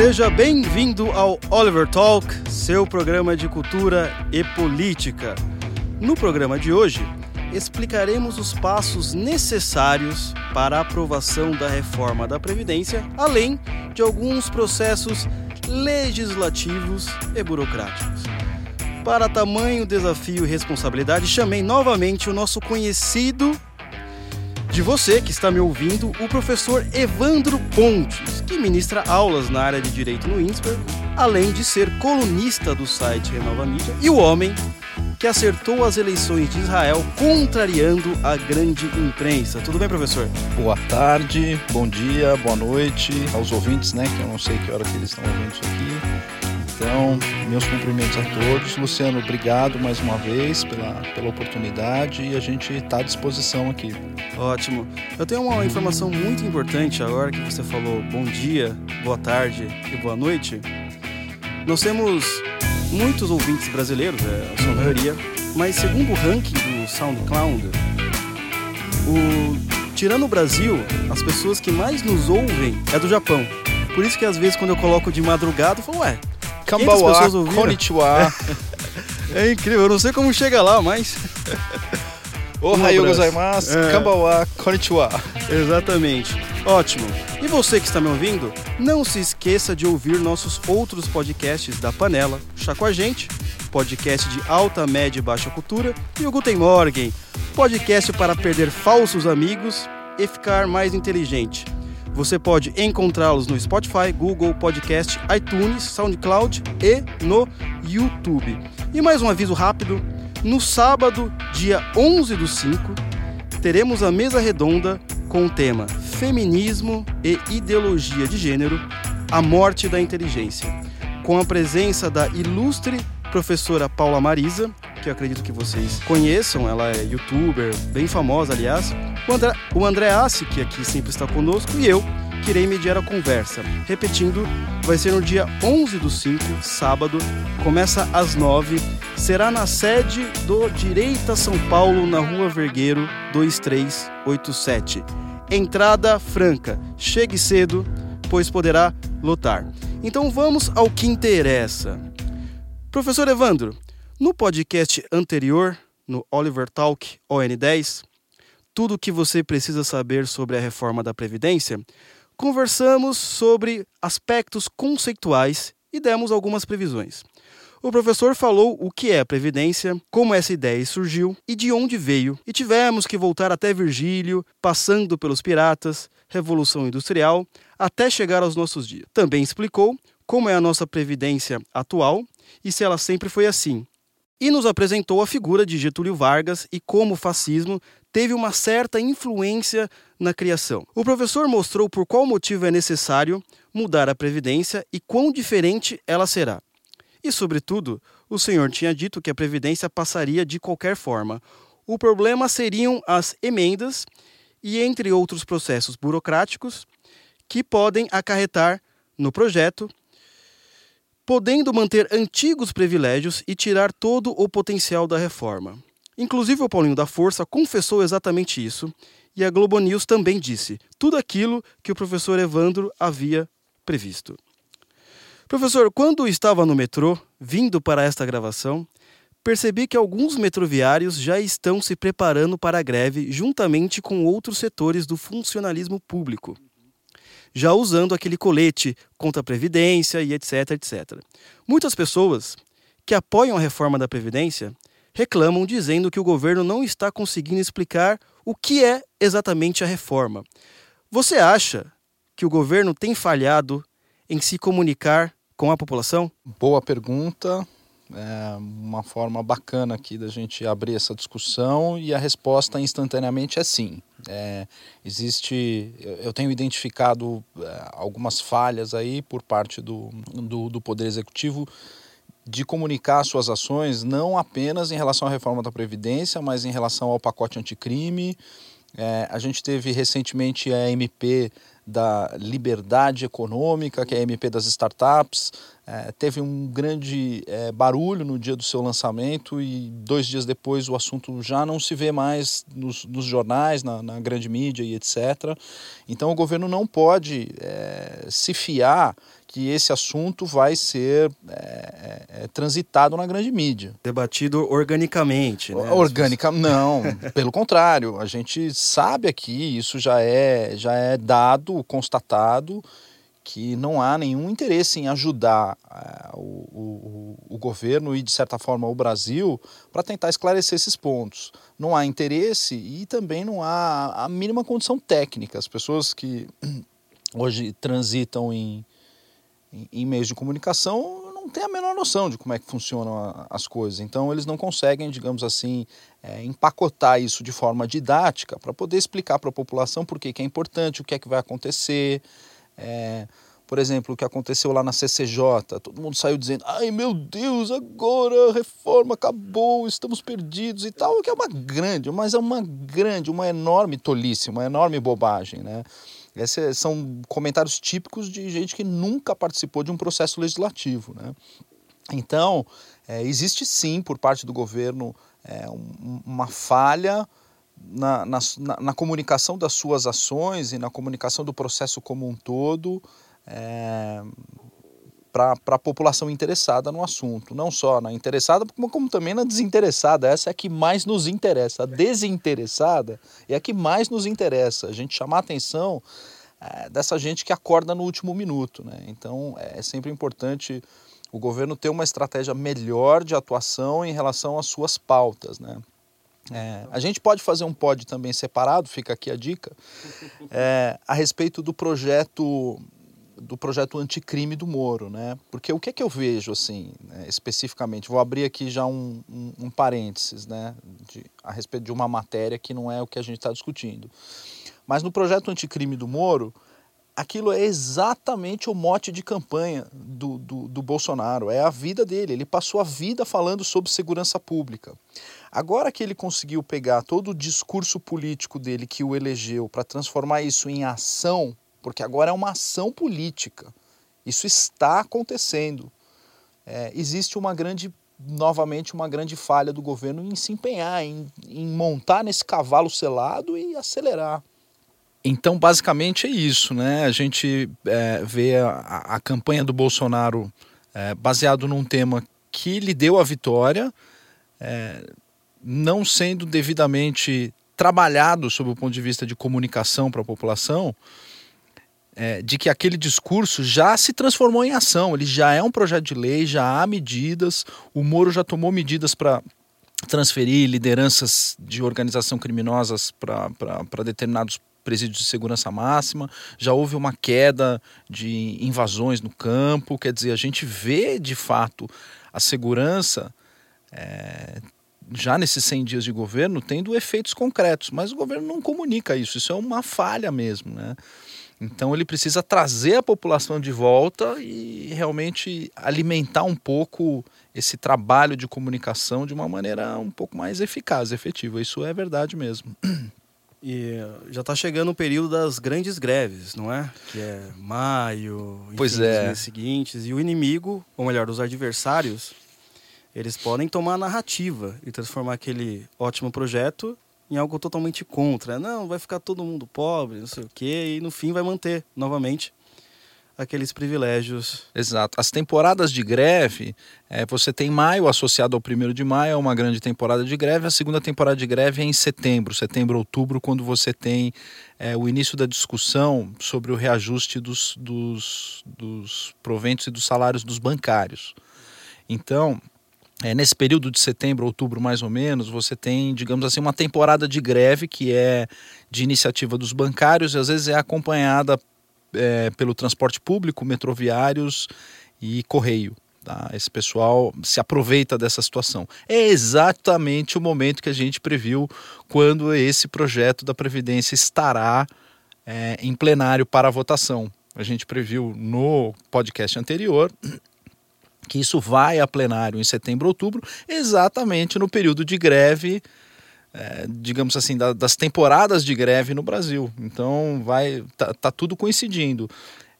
Seja bem-vindo ao Oliver Talk, seu programa de cultura e política. No programa de hoje, explicaremos os passos necessários para a aprovação da reforma da Previdência, além de alguns processos legislativos e burocráticos. Para tamanho desafio e responsabilidade, chamei novamente o nosso conhecido de você que está me ouvindo, o professor Evandro Pontes, que ministra aulas na área de Direito no INSPER, além de ser colunista do site Renova Mídia, e o homem que acertou as eleições de Israel, contrariando a grande imprensa. Tudo bem, professor? Boa tarde, bom dia, boa noite aos ouvintes, né? Que eu não sei que hora que eles estão ouvindo isso aqui. Então, meus cumprimentos a todos. Luciano, obrigado mais uma vez pela, pela oportunidade e a gente está à disposição aqui. Ótimo. Eu tenho uma informação muito importante agora que você falou bom dia, boa tarde e boa noite. Nós temos muitos ouvintes brasileiros, é a sua maioria, mas segundo o ranking do SoundCloud, o, tirando o Brasil, as pessoas que mais nos ouvem é do Japão. Por isso que às vezes quando eu coloco de madrugada, eu falo, ué, Kambawa, konnichiwa. É incrível, eu não sei como chega lá, mas. Ohayou gozaimasu, é. Kambawa, konnichiwa. Exatamente. Ótimo. E você que está me ouvindo, não se esqueça de ouvir nossos outros podcasts da Panela, Chá com a Gente, podcast de alta, média e baixa cultura, e o Guten Morgen, podcast para perder falsos amigos e ficar mais inteligente. Você pode encontrá-los no Spotify, Google Podcast, iTunes, SoundCloud e no YouTube. E mais um aviso rápido: no sábado, dia 11 do 5, teremos a mesa redonda com o tema Feminismo e Ideologia de Gênero A Morte da Inteligência, com a presença da ilustre professora Paula Marisa, que eu acredito que vocês conheçam, ela é youtuber, bem famosa, aliás. O André, o André Assi, que aqui sempre está conosco, e eu, que irei mediar a conversa. Repetindo, vai ser no dia 11 do 5, sábado, começa às 9, será na sede do Direita São Paulo, na Rua Vergueiro, 2387. Entrada franca. Chegue cedo, pois poderá lotar. Então vamos ao que interessa. Professor Evandro, no podcast anterior, no Oliver Talk ON10, tudo o que você precisa saber sobre a reforma da Previdência, conversamos sobre aspectos conceituais e demos algumas previsões. O professor falou o que é a Previdência, como essa ideia surgiu e de onde veio, e tivemos que voltar até Virgílio, passando pelos piratas, Revolução Industrial, até chegar aos nossos dias. Também explicou como é a nossa Previdência atual e se ela sempre foi assim, e nos apresentou a figura de Getúlio Vargas e como o fascismo teve uma certa influência na criação. O professor mostrou por qual motivo é necessário mudar a Previdência e quão diferente ela será. E, sobretudo, o senhor tinha dito que a Previdência passaria de qualquer forma. O problema seriam as emendas e, entre outros processos burocráticos, que podem acarretar no projeto podendo manter antigos privilégios e tirar todo o potencial da reforma. Inclusive, o Paulinho da Força confessou exatamente isso, e a Globo News também disse tudo aquilo que o professor Evandro havia previsto. Professor, quando estava no metrô, vindo para esta gravação, percebi que alguns metroviários já estão se preparando para a greve juntamente com outros setores do funcionalismo público já usando aquele colete contra a Previdência e etc, etc. Muitas pessoas que apoiam a reforma da Previdência reclamam dizendo que o governo não está conseguindo explicar o que é exatamente a reforma. Você acha que o governo tem falhado em se comunicar com a população? Boa pergunta é uma forma bacana aqui da gente abrir essa discussão e a resposta instantaneamente é sim. É, existe, eu tenho identificado é, algumas falhas aí por parte do, do, do Poder Executivo de comunicar suas ações não apenas em relação à reforma da Previdência, mas em relação ao pacote anticrime. É, a gente teve recentemente a MP da liberdade econômica, que é a MP das startups, é, teve um grande é, barulho no dia do seu lançamento e dois dias depois o assunto já não se vê mais nos, nos jornais, na, na, grande mídia e etc. Então o governo não pode é, se fiar que esse assunto vai ser é, é, é, transitado na grande mídia. Debatido organicamente, né? Orgânica, não. pelo contrário, a gente sabe aqui, isso já é, já é dado, constatado, que não há nenhum interesse em ajudar uh, o, o, o, governo e, de certa forma, o Brasil para tentar esclarecer esses pontos. Não há interesse e também não há a mínima condição técnica. As pessoas que hoje transitam em, em, meios de comunicação não têm a menor noção de como é que funcionam as coisas. Então, eles não conseguem, digamos assim, é, empacotar isso de forma didática para poder explicar para a população por que, que é importante, o que é que vai acontecer. É, por exemplo, o que aconteceu lá na CCJ, todo mundo saiu dizendo: ai meu Deus, agora a reforma acabou, estamos perdidos e tal, o que é uma grande, mas é uma grande, uma enorme tolice, uma enorme bobagem, né? Esses são comentários típicos de gente que nunca participou de um processo legislativo, né? Então, é, existe sim, por parte do governo, é, um, uma falha na, na, na, comunicação das suas ações e na comunicação do processo como um todo é, para a população interessada no assunto. Não só na interessada, como, como também na desinteressada. Essa é a que mais nos interessa. A desinteressada é a que mais nos interessa. A gente chamar a atenção é, dessa gente que acorda no último minuto. Né? Então é sempre importante o governo ter uma estratégia melhor de atuação em relação às suas pautas. Né? É, a gente pode fazer um pod também separado, fica aqui a dica, é, a respeito do projeto do projeto anticrime do Moro, né? Porque o que é que eu vejo assim, né, especificamente? Vou abrir aqui já um, um, um parênteses, né, de, a respeito de uma matéria que não é o que a gente está discutindo. Mas no projeto anticrime do Moro, aquilo é exatamente o mote de campanha do, do, do Bolsonaro, é a vida dele. Ele passou a vida falando sobre segurança pública. Agora que ele conseguiu pegar todo o discurso político dele que o elegeu para transformar isso em ação, porque agora é uma ação política, isso está acontecendo. É, existe uma grande, novamente, uma grande falha do governo em se empenhar, em, em montar nesse cavalo selado e acelerar. Então, basicamente é isso, né? A gente é, vê a, a, campanha do Bolsonaro é, baseado num tema que lhe deu a vitória, é, não sendo devidamente trabalhado sob o ponto de vista de comunicação para a população, é, de que aquele discurso já se transformou em ação, ele já é um projeto de lei, já há medidas, o Moro já tomou medidas para transferir lideranças de organização criminosas para determinados presídios de segurança máxima, já houve uma queda de invasões no campo, quer dizer, a gente vê de fato a segurança é, já nesses 100 dias de governo, tendo efeitos concretos, mas o governo não comunica isso, isso é uma falha mesmo, né? Então ele precisa trazer a população de volta e realmente alimentar um pouco esse trabalho de comunicação de uma maneira um pouco mais eficaz, efetiva. Isso é verdade mesmo. E já está chegando o período das grandes greves, não é? Que é maio, enfim, pois é. os seguintes. E o inimigo, ou melhor, os adversários, eles podem tomar a narrativa e transformar aquele ótimo projeto em algo totalmente contra. Não, vai ficar todo mundo pobre, não sei o quê, e no fim vai manter novamente aqueles privilégios. Exato. As temporadas de greve, é, você tem maio associado ao primeiro de maio, é uma grande temporada de greve. A segunda temporada de greve é em setembro, setembro, outubro, quando você tem é, o início da discussão sobre o reajuste dos, dos, dos proventos e dos salários dos bancários. Então, é, nesse período de setembro, outubro mais ou menos, você tem, digamos assim, uma temporada de greve que é de iniciativa dos bancários e às vezes é acompanhada é, pelo transporte público, metroviários e correio. Tá? Esse pessoal se aproveita dessa situação. É exatamente o momento que a gente previu quando esse projeto da Previdência estará é, em plenário para votação. A gente previu no podcast anterior que isso vai a plenário em setembro, outubro, exatamente no período de greve, é, digamos assim, da, das temporadas de greve no Brasil. Então vai tá, tá tudo coincidindo.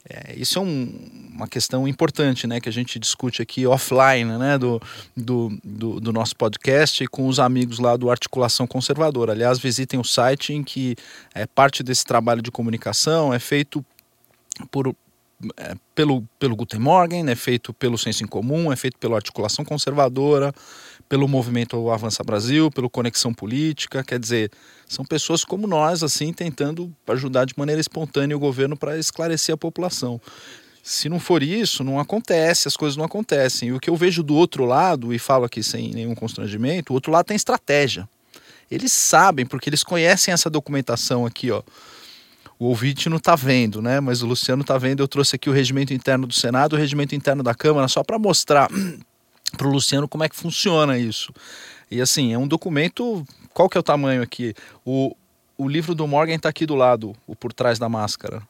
É, isso é um, uma questão importante, né, que a gente discute aqui offline, né, do, do, do, do, nosso podcast com os amigos lá do Articulação Conservadora. Aliás, visitem o site em que é, parte desse trabalho de comunicação é feito por, é, pelo, pelo Guten Morgen, é feito pelo Senso em Comum, é feito pela Articulação Conservadora, pelo movimento Avança Brasil, pelo Conexão Política, quer dizer, são pessoas como nós, assim, tentando ajudar de maneira espontânea o governo para esclarecer a população. Se não for isso, não acontece, as coisas não acontecem. E o que eu vejo do outro lado, e falo aqui sem nenhum constrangimento, o outro lado tem estratégia. Eles sabem, porque eles conhecem essa documentação aqui, ó. O ouvinte não está vendo, né? Mas o Luciano está vendo. Eu trouxe aqui o regimento interno do Senado, o regimento interno da Câmara, só para mostrar para o Luciano como é que funciona isso. E assim, é um documento. Qual que é o tamanho aqui? O, o livro do Morgan está aqui do lado, o por trás da máscara.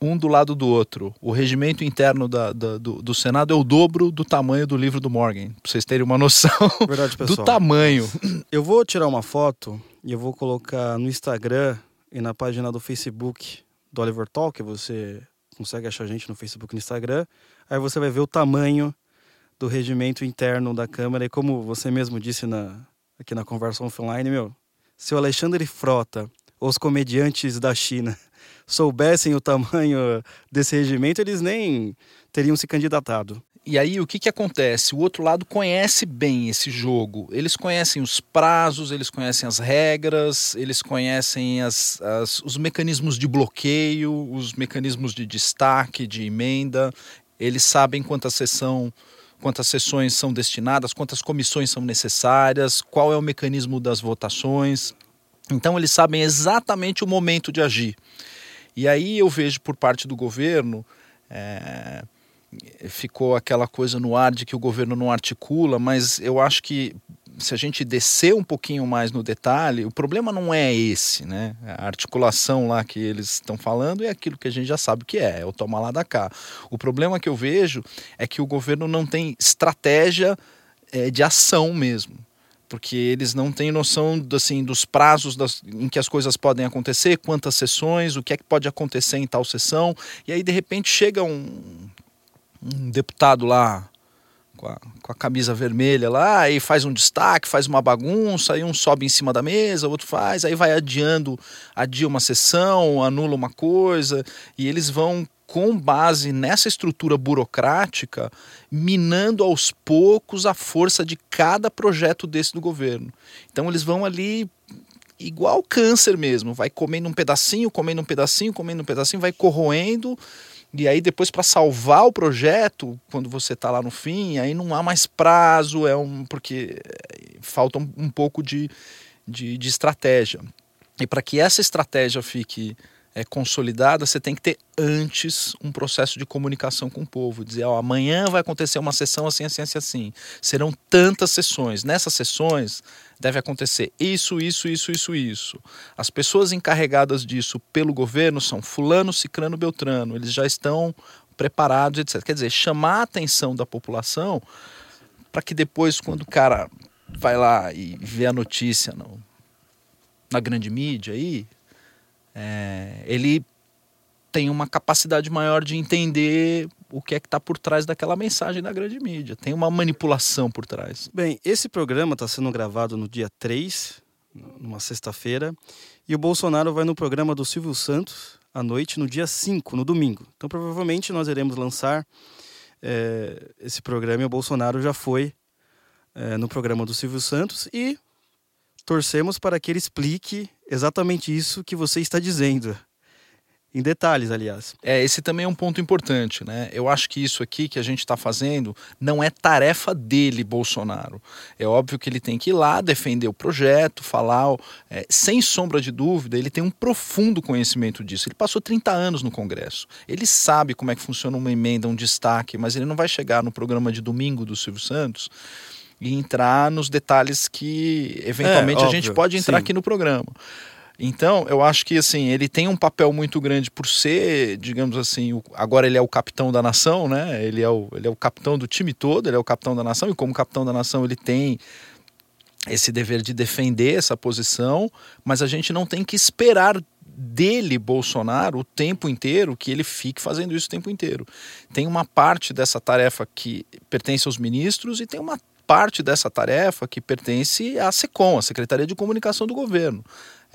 Um do lado do outro. O regimento interno da, da, do, do, Senado é o dobro do tamanho do livro do Morgan. Para vocês terem uma noção Verdade, do tamanho. Eu vou tirar uma foto e eu vou colocar no Instagram e na página do Facebook do Oliver Talk. Você consegue achar a gente no Facebook e no Instagram. Aí você vai ver o tamanho do regimento interno da Câmara. E como você mesmo disse na, aqui na conversa offline, meu, se o Alexandre Frota, os comediantes da China, soubessem o tamanho desse regimento, eles nem teriam se candidatado. E aí o que, que acontece? O outro lado conhece bem esse jogo. Eles conhecem os prazos, eles conhecem as regras, eles conhecem as, as, os mecanismos de bloqueio, os mecanismos de destaque, de emenda. Eles sabem quanta sessão quantas sessões são destinadas, quantas comissões são necessárias, qual é o mecanismo das votações. Então eles sabem exatamente o momento de agir. E aí eu vejo por parte do governo é, ficou aquela coisa no ar de que o governo não articula, mas eu acho que se a gente descer um pouquinho mais no detalhe, o problema não é esse, né? A articulação lá que eles estão falando é aquilo que a gente já sabe que é, é o toma lá da cá. O problema que eu vejo é que o governo não tem estratégia é, de ação mesmo porque eles não têm noção assim dos prazos das, em que as coisas podem acontecer, quantas sessões, o que é que pode acontecer em tal sessão, e aí de repente chega um, um deputado lá com a, com a, camisa vermelha lá, e faz um destaque, faz uma bagunça, aí um sobe em cima da mesa, outro faz, aí vai adiando, adia uma sessão, anula uma coisa, e eles vão com base nessa estrutura burocrática, minando aos poucos a força de cada projeto desse do governo. Então eles vão ali igual câncer mesmo, vai comendo um pedacinho, comendo um pedacinho, comendo um pedacinho, vai corroendo e aí depois para salvar o projeto, quando você está lá no fim, aí não há mais prazo, é um porque eh, falta um, um pouco de, de, de estratégia. E para que essa estratégia fique é, consolidada, você tem que ter antes um processo de comunicação com o povo. Dizer, ó, amanhã vai acontecer uma sessão assim, assim, assim, assim. Serão tantas sessões. Nessas sessões deve acontecer isso, isso, isso, isso, isso. As pessoas encarregadas disso pelo governo são fulano, cicrano, beltrano. Eles já estão preparados, etc. Quer dizer, chamar a atenção da população para que depois, quando o cara vai lá e vê a notícia no, na grande mídia aí, é, ele tem uma capacidade maior de entender o que é que está por trás daquela mensagem da grande mídia. Tem uma manipulação por trás. Bem, esse programa está sendo gravado no dia 3, numa sexta-feira, e o Bolsonaro vai no programa do Silvio Santos à noite, no dia 5, no domingo. Então, provavelmente, nós iremos lançar é, esse programa e o Bolsonaro já foi é, no programa do Silvio Santos e torcemos para que ele explique exatamente isso que você está dizendo. Em detalhes, aliás. É, esse também é um ponto importante, né? Eu acho que isso aqui que a gente está fazendo não é tarefa dele, Bolsonaro. É óbvio que ele tem que ir lá defender o projeto, falar, é, sem sombra de dúvida, ele tem um profundo conhecimento disso. Ele passou 30 anos no Congresso. Ele sabe como é que funciona uma emenda, um destaque, mas ele não vai chegar no programa de domingo do Silvio Santos e entrar nos detalhes que eventualmente é, a gente pode entrar sim. aqui no programa. Então, eu acho que assim, ele tem um papel muito grande por ser, digamos assim, o, agora ele é o capitão da nação, né? Ele é o, ele é o capitão do time todo, ele é o capitão da nação, e como capitão da nação ele tem esse dever de defender essa posição, mas a gente não tem que esperar dele, Bolsonaro, o tempo inteiro, que ele fique fazendo isso o tempo inteiro. Tem uma parte dessa tarefa que pertence aos ministros e tem uma parte dessa tarefa que pertence à SECOM, a Secretaria de Comunicação do Governo.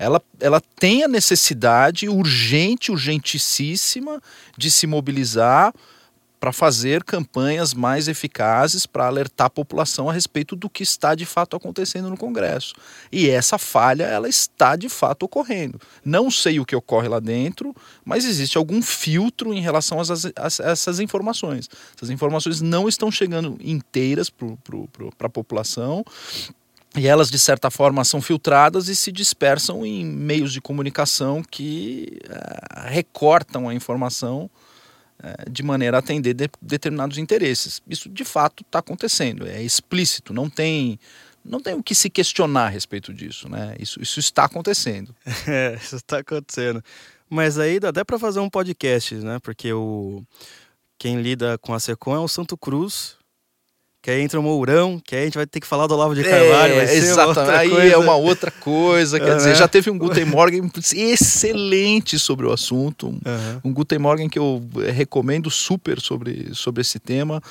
Ela, ela tem a necessidade urgente, urgentíssima de se mobilizar para fazer campanhas mais eficazes para alertar a população a respeito do que está de fato acontecendo no Congresso. E essa falha, ela está de fato ocorrendo. Não sei o que ocorre lá dentro, mas existe algum filtro em relação a essas informações. Essas informações não estão chegando inteiras para a população. E elas, de certa forma, são filtradas e se dispersam em meios de comunicação que uh, recortam a informação é, de maneira a atender de, determinados interesses. Isso de fato está acontecendo, é explícito, não tem não tem o que se questionar a respeito disso, né? Isso, isso está acontecendo. É, isso está acontecendo. Mas aí dá até para fazer um podcast, né? Porque o quem lida com a Secom é o Santo Cruz, que aí entra o Mourão, que aí a gente vai ter que falar do Olavo de Carvalho. É, exatamente. Aí coisa. é uma outra coisa. Quer uhum. dizer, já teve um Guten Morgen excelente sobre o assunto. Uhum. Um Guten Morgen que eu recomendo super sobre, sobre esse tema.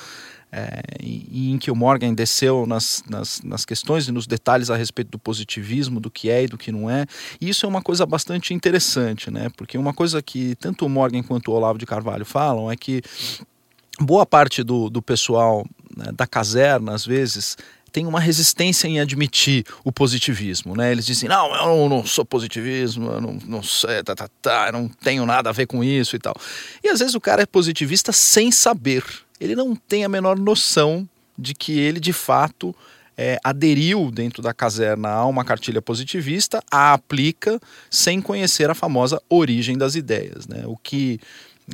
É, em, em que o Morgan desceu nas, nas, nas, questões e nos detalhes a respeito do positivismo, do que é e do que não é. E isso é uma coisa bastante interessante, né? Porque uma coisa que tanto o Morgan quanto o Olavo de Carvalho falam é que boa parte do, do pessoal né, da caserna, às vezes, tem uma resistência em admitir o positivismo, né? Eles dizem, não, eu não, sou positivismo, eu não, não sei, tá, tá, tá, eu não tenho nada a ver com isso e tal. E às vezes o cara é positivista sem saber. Ele não tem a menor noção de que ele, de fato, é, aderiu dentro da caserna a uma cartilha positivista, a aplica sem conhecer a famosa origem das ideias, né? O que,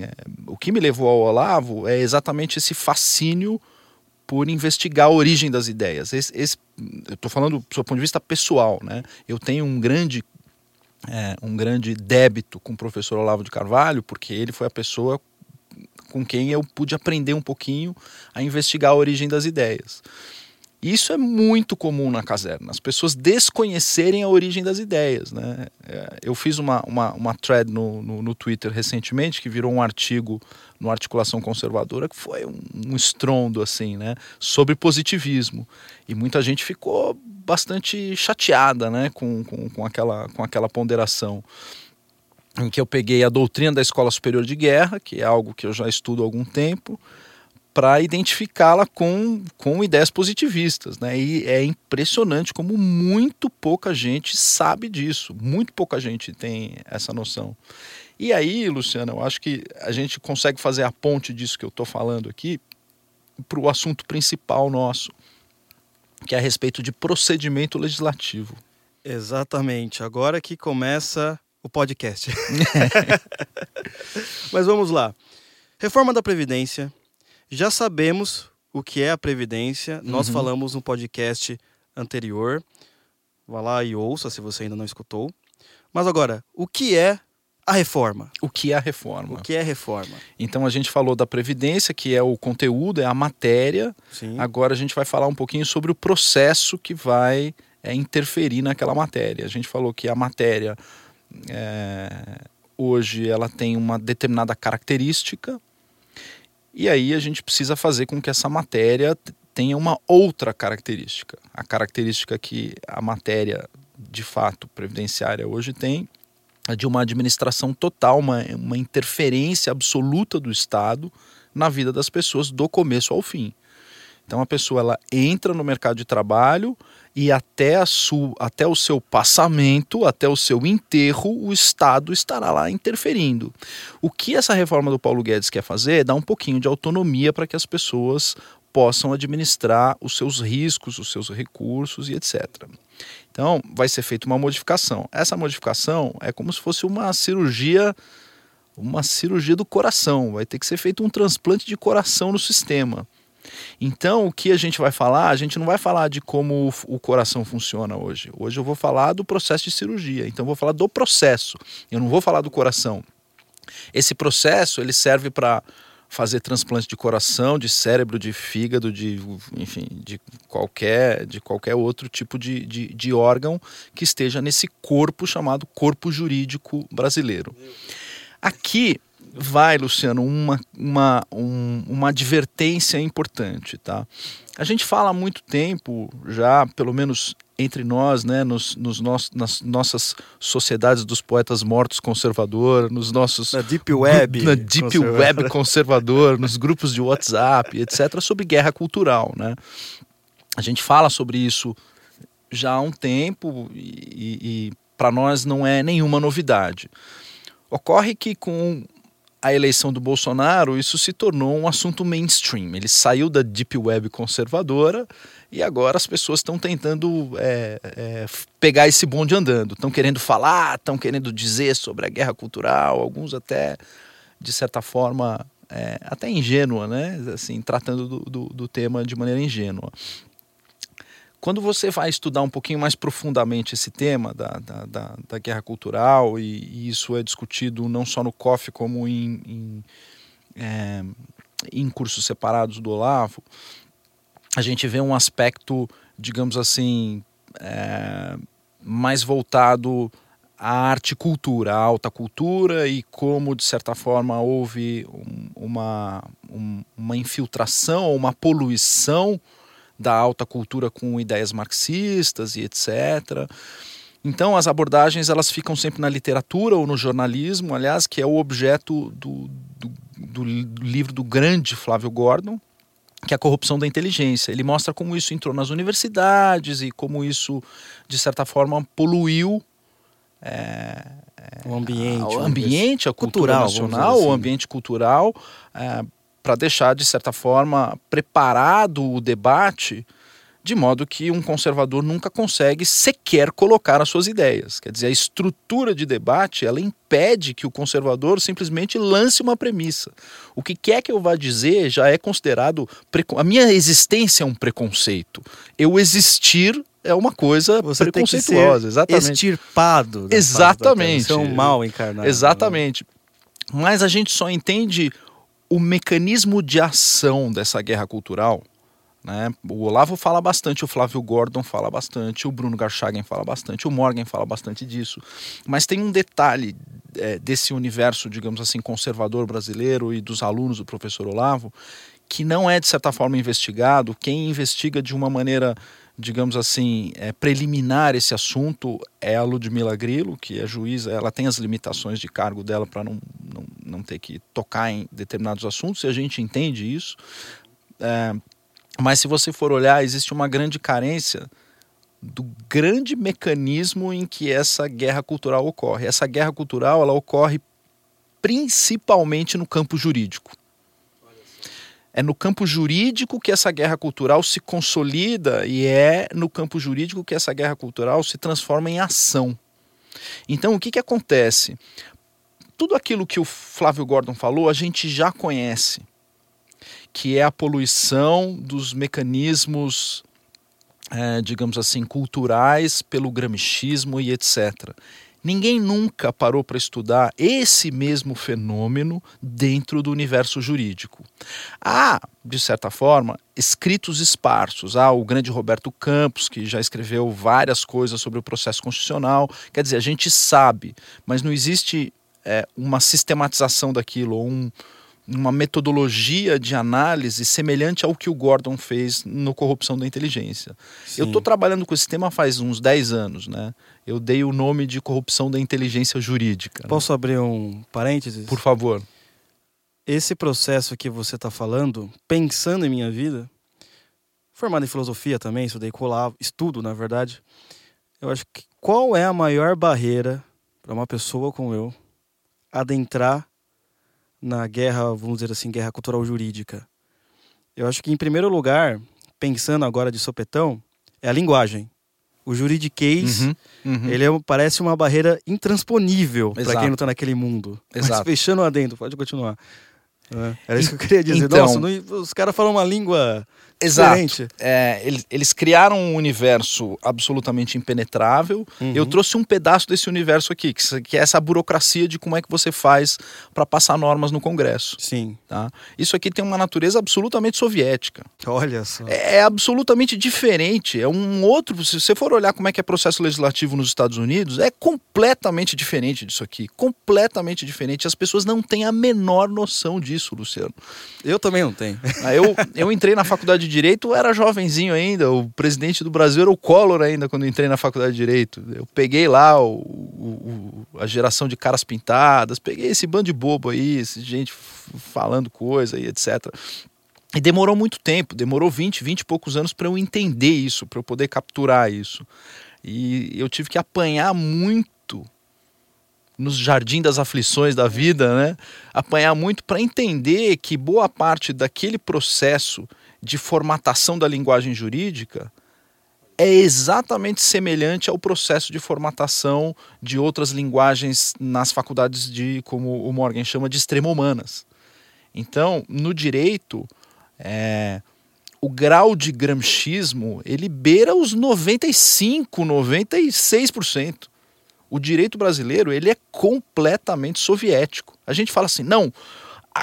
é, o que me levou ao Olavo é exatamente esse fascínio por investigar a origem das ideias. Esse, esse, eu estou falando do seu ponto de vista pessoal, né? Eu tenho um grande é, um grande débito com o professor Olavo de Carvalho, porque ele foi a pessoa com quem eu pude aprender um pouquinho a investigar a origem das ideias. Isso é muito comum na caserna, as pessoas desconhecerem a origem das ideias. Né? É, eu fiz uma, uma, uma thread no, no, no Twitter recentemente que virou um artigo no Articulação Conservadora que foi um, um estrondo assim, né? sobre positivismo. E muita gente ficou bastante chateada né? com, com, com, aquela, com aquela ponderação em que eu peguei a doutrina da Escola Superior de Guerra, que é algo que eu já estudo há algum tempo, para identificá-la com, com ideias positivistas. Né? E é impressionante como muito pouca gente sabe disso, muito pouca gente tem essa noção. E aí, Luciana, eu acho que a gente consegue fazer a ponte disso que eu estou falando aqui para o assunto principal nosso, que é a respeito de procedimento legislativo. Exatamente. Agora que começa o podcast. Mas vamos lá. Reforma da Previdência, já sabemos o que é a Previdência, nós uhum. falamos no podcast anterior. Vá lá e ouça se você ainda não escutou. Mas agora, o que é a reforma? O que é a reforma? O que é reforma? Então a gente falou da Previdência, que é o conteúdo, é a matéria. Sim. Agora a gente vai falar um pouquinho sobre o processo que vai é, interferir naquela matéria. A gente falou que a matéria é, hoje ela tem uma determinada característica e aí a gente precisa fazer com que essa matéria tenha uma outra característica. A característica que a matéria, de fato, previdenciária hoje tem é de uma administração total, uma, uma interferência absoluta do Estado na vida das pessoas do começo ao fim. Então a pessoa ela entra no mercado de trabalho, e até, a até o seu passamento, até o seu enterro, o Estado estará lá interferindo. O que essa reforma do Paulo Guedes quer fazer é dar um pouquinho de autonomia para que as pessoas possam administrar os seus riscos, os seus recursos e etc. Então, vai ser feita uma modificação. Essa modificação é como se fosse uma cirurgia, uma cirurgia do coração. Vai ter que ser feito um transplante de coração no sistema. Então, o que a gente vai falar, a gente não vai falar de como o coração funciona hoje. Hoje eu vou falar do processo de cirurgia. Então, eu vou falar do processo. Eu não vou falar do coração. Esse processo ele serve para fazer transplante de coração, de cérebro, de fígado, de enfim, de qualquer, de qualquer outro tipo de, de, de órgão que esteja nesse corpo chamado corpo jurídico brasileiro. Aqui vai, Luciano, uma, uma, um, uma advertência importante, tá? A gente fala há muito tempo, já pelo menos entre nós, né, nos, nos nossos, nas nossas sociedades dos poetas mortos conservador, nos nossos na deep web, na deep conservador. web conservador, nos grupos de WhatsApp, etc, sobre guerra cultural, né? A gente fala sobre isso já há um tempo e, e para nós não é nenhuma novidade. Ocorre que com a eleição do Bolsonaro, isso se tornou um assunto mainstream. Ele saiu da deep web conservadora e agora as pessoas estão tentando é, é, pegar esse bonde andando. Estão querendo falar, estão querendo dizer sobre a guerra cultural, alguns até, de certa forma, é, até ingênua, né? Assim, tratando do, do, do tema de maneira ingênua. Quando você vai estudar um pouquinho mais profundamente esse tema da, da, da, da guerra cultural, e, e, isso é discutido não só no COF, como em, em, é, em cursos separados do Olavo, a gente vê um aspecto, digamos assim, é, mais voltado à arte e cultura, à alta cultura e como, de certa forma, houve um, uma, um, uma infiltração, uma poluição da alta cultura com ideias marxistas e etc. Então as abordagens elas ficam sempre na literatura ou no jornalismo, aliás, que é o objeto do, do, do livro do grande Flávio Gordon, que é a corrupção da inteligência. Ele mostra como isso entrou nas universidades e como isso, de certa forma, poluiu é, o ambiente, a, o ambiente, a cultura cultural, nacional, assim. o ambiente cultural, é, para deixar, de certa forma, preparado o debate de modo que um conservador nunca consegue sequer colocar as suas ideias. Quer dizer, a estrutura de debate ela impede que o conservador simplesmente lance uma premissa. O que quer que eu vá dizer já é considerado a minha existência é um preconceito. Eu existir é uma coisa Você preconceituosa, exatamente. Extirpado. Exatamente. Isso é um mal encarnado. Exatamente. Mas a gente só entende o mecanismo de ação dessa guerra cultural, né? O Olavo fala bastante, o Flávio Gordon fala bastante, o Bruno Garchagen fala bastante, o Morgan fala bastante disso. Mas tem um detalhe é, desse universo, digamos assim, conservador brasileiro e dos alunos do professor Olavo, que não é de certa forma investigado. Quem investiga de uma maneira digamos assim, é, preliminar esse assunto é a Ludmila Grillo, que é juíza, ela tem as limitações de cargo dela para não, não, não ter que tocar em determinados assuntos, e a gente entende isso. É, mas se você for olhar, existe uma grande carência do grande mecanismo em que essa guerra cultural ocorre. Essa guerra cultural ela ocorre principalmente no campo jurídico. É no campo jurídico que essa guerra cultural se consolida e é no campo jurídico que essa guerra cultural se transforma em ação. Então, o que, que acontece? Tudo aquilo que o Flávio Gordon falou, a gente já conhece, que é a poluição dos mecanismos, é, digamos assim, culturais pelo gramichismo e etc. Ninguém nunca parou para estudar esse mesmo fenômeno dentro do universo jurídico. Há, de certa forma, escritos esparsos. Há o grande Roberto Campos, que já escreveu várias coisas sobre o processo constitucional. Quer dizer, a gente sabe, mas não existe é, uma sistematização daquilo, ou um, uma metodologia de análise semelhante ao que o Gordon fez no Corrupção da Inteligência. Sim. Eu estou trabalhando com esse tema faz uns 10 anos, né? Eu dei o nome de Corrupção da Inteligência Jurídica. Né? Posso né? abrir um parênteses? Por favor. Esse processo que você está falando, pensando em minha vida, formado em filosofia também, estudei colavo, estudo, na verdade, eu acho que qual é a maior barreira para uma pessoa como eu adentrar na guerra, vamos dizer assim, guerra cultural jurídica? Eu acho que, em primeiro lugar, pensando agora de sopetão, é a linguagem. O juridiquês, uhum, uhum. ele é, parece uma barreira intransponível para quem não está naquele mundo. Exato. Mas fechando adentro, pode continuar. É, era isso que eu queria dizer. Então, Nossa, não, os caras falam uma língua Exato. É, eles, eles, criaram um universo absolutamente impenetrável. Uhum. Eu trouxe um pedaço desse universo aqui, que, que é essa burocracia de como é que você faz para passar normas no Congresso. Sim. Tá? Isso aqui tem uma natureza absolutamente soviética. Olha só. É, é absolutamente diferente. É um outro. Se você for olhar como é que é processo legislativo nos Estados Unidos, é completamente diferente disso aqui. Completamente diferente. As pessoas não têm a menor noção disso, Luciano. Eu também não tenho. Ah, eu, eu entrei na faculdade de Direito, era jovenzinho ainda, o presidente do Brasil era o Collor ainda quando entrei na faculdade de Direito. Eu peguei lá o, o, a geração de caras pintadas, peguei esse bando de bobo aí, gente falando coisa e etc. E demorou muito tempo, demorou 20, 20 e poucos anos para eu entender isso, para eu poder capturar isso. E eu tive que apanhar muito nos jardim das aflições da vida, né? Apanhar muito para entender que boa parte daquele processo de formatação da linguagem jurídica é exatamente semelhante ao processo de formatação de outras linguagens nas faculdades de, como o Morgan chama, de extremo-humanas. Então, no direito, é, o grau de gramscismo ele beira os 95, 96% o direito brasileiro ele é completamente soviético. A gente fala assim, não,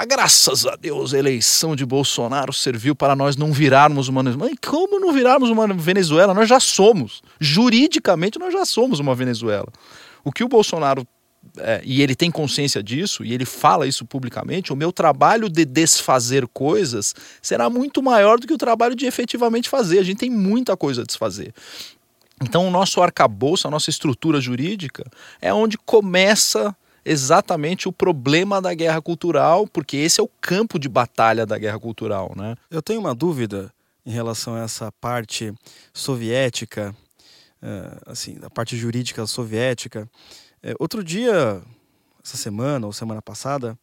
a graças a Deus a eleição de Bolsonaro serviu para nós não virarmos uma Venezuela. Mas como não virarmos uma Venezuela? Nós já somos. Juridicamente nós já somos uma Venezuela. O que o Bolsonaro é, e ele tem consciência disso, e ele fala isso publicamente, o meu trabalho de desfazer coisas será muito maior do que o trabalho de efetivamente fazer. A gente tem muita coisa a desfazer. Então, o nosso arcabouço, a nossa estrutura jurídica, é onde começa exatamente o problema da guerra cultural, porque esse é o campo de batalha da guerra cultural. Né? Eu tenho uma dúvida em relação a essa parte soviética, eh, assim, a parte jurídica soviética. Eh, outro dia, essa semana ou semana passada,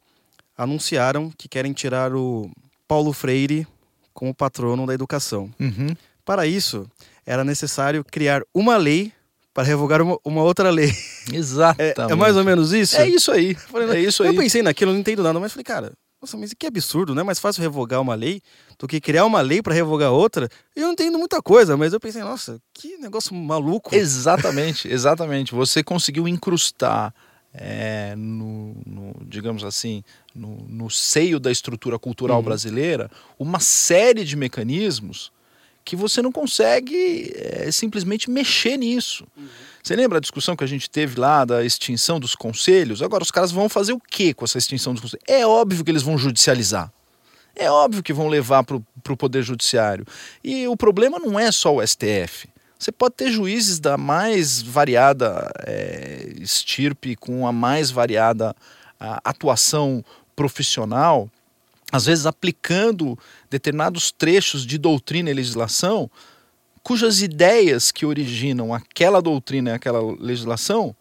anunciaram que querem tirar o Paulo Freire como patrono da educação. Uhum. Para isso, era necessário criar uma lei para revogar uma, uma outra lei. Exatamente. É, é, mais ou menos isso? É isso aí. Falei, é isso aí. Eu pensei naquilo, não entendo nada, mas falei, cara, nossa, mas que absurdo, não é mais fácil revogar uma lei do que criar uma lei para revogar outra? Eu não entendo muita coisa, mas eu pensei, nossa, que negócio maluco. Exatamente, exatamente. Você conseguiu incrustar é, no, no, digamos assim, no, no, seio da estrutura cultural uhum. brasileira uma série de mecanismos que você não consegue é, simplesmente mexer nisso. Uhum. Você lembra a discussão que a gente teve lá da extinção dos conselhos? Agora, os caras vão fazer o que com essa extinção dos conselhos? É óbvio que eles vão judicializar. É óbvio que vão levar para o Poder Judiciário. E o problema não é só o STF. Você pode ter juízes da mais variada é, estirpe, com a mais variada a, atuação profissional, às vezes aplicando determinados trechos de doutrina e legislação, cujas ideias que originam aquela doutrina e aquela legislação,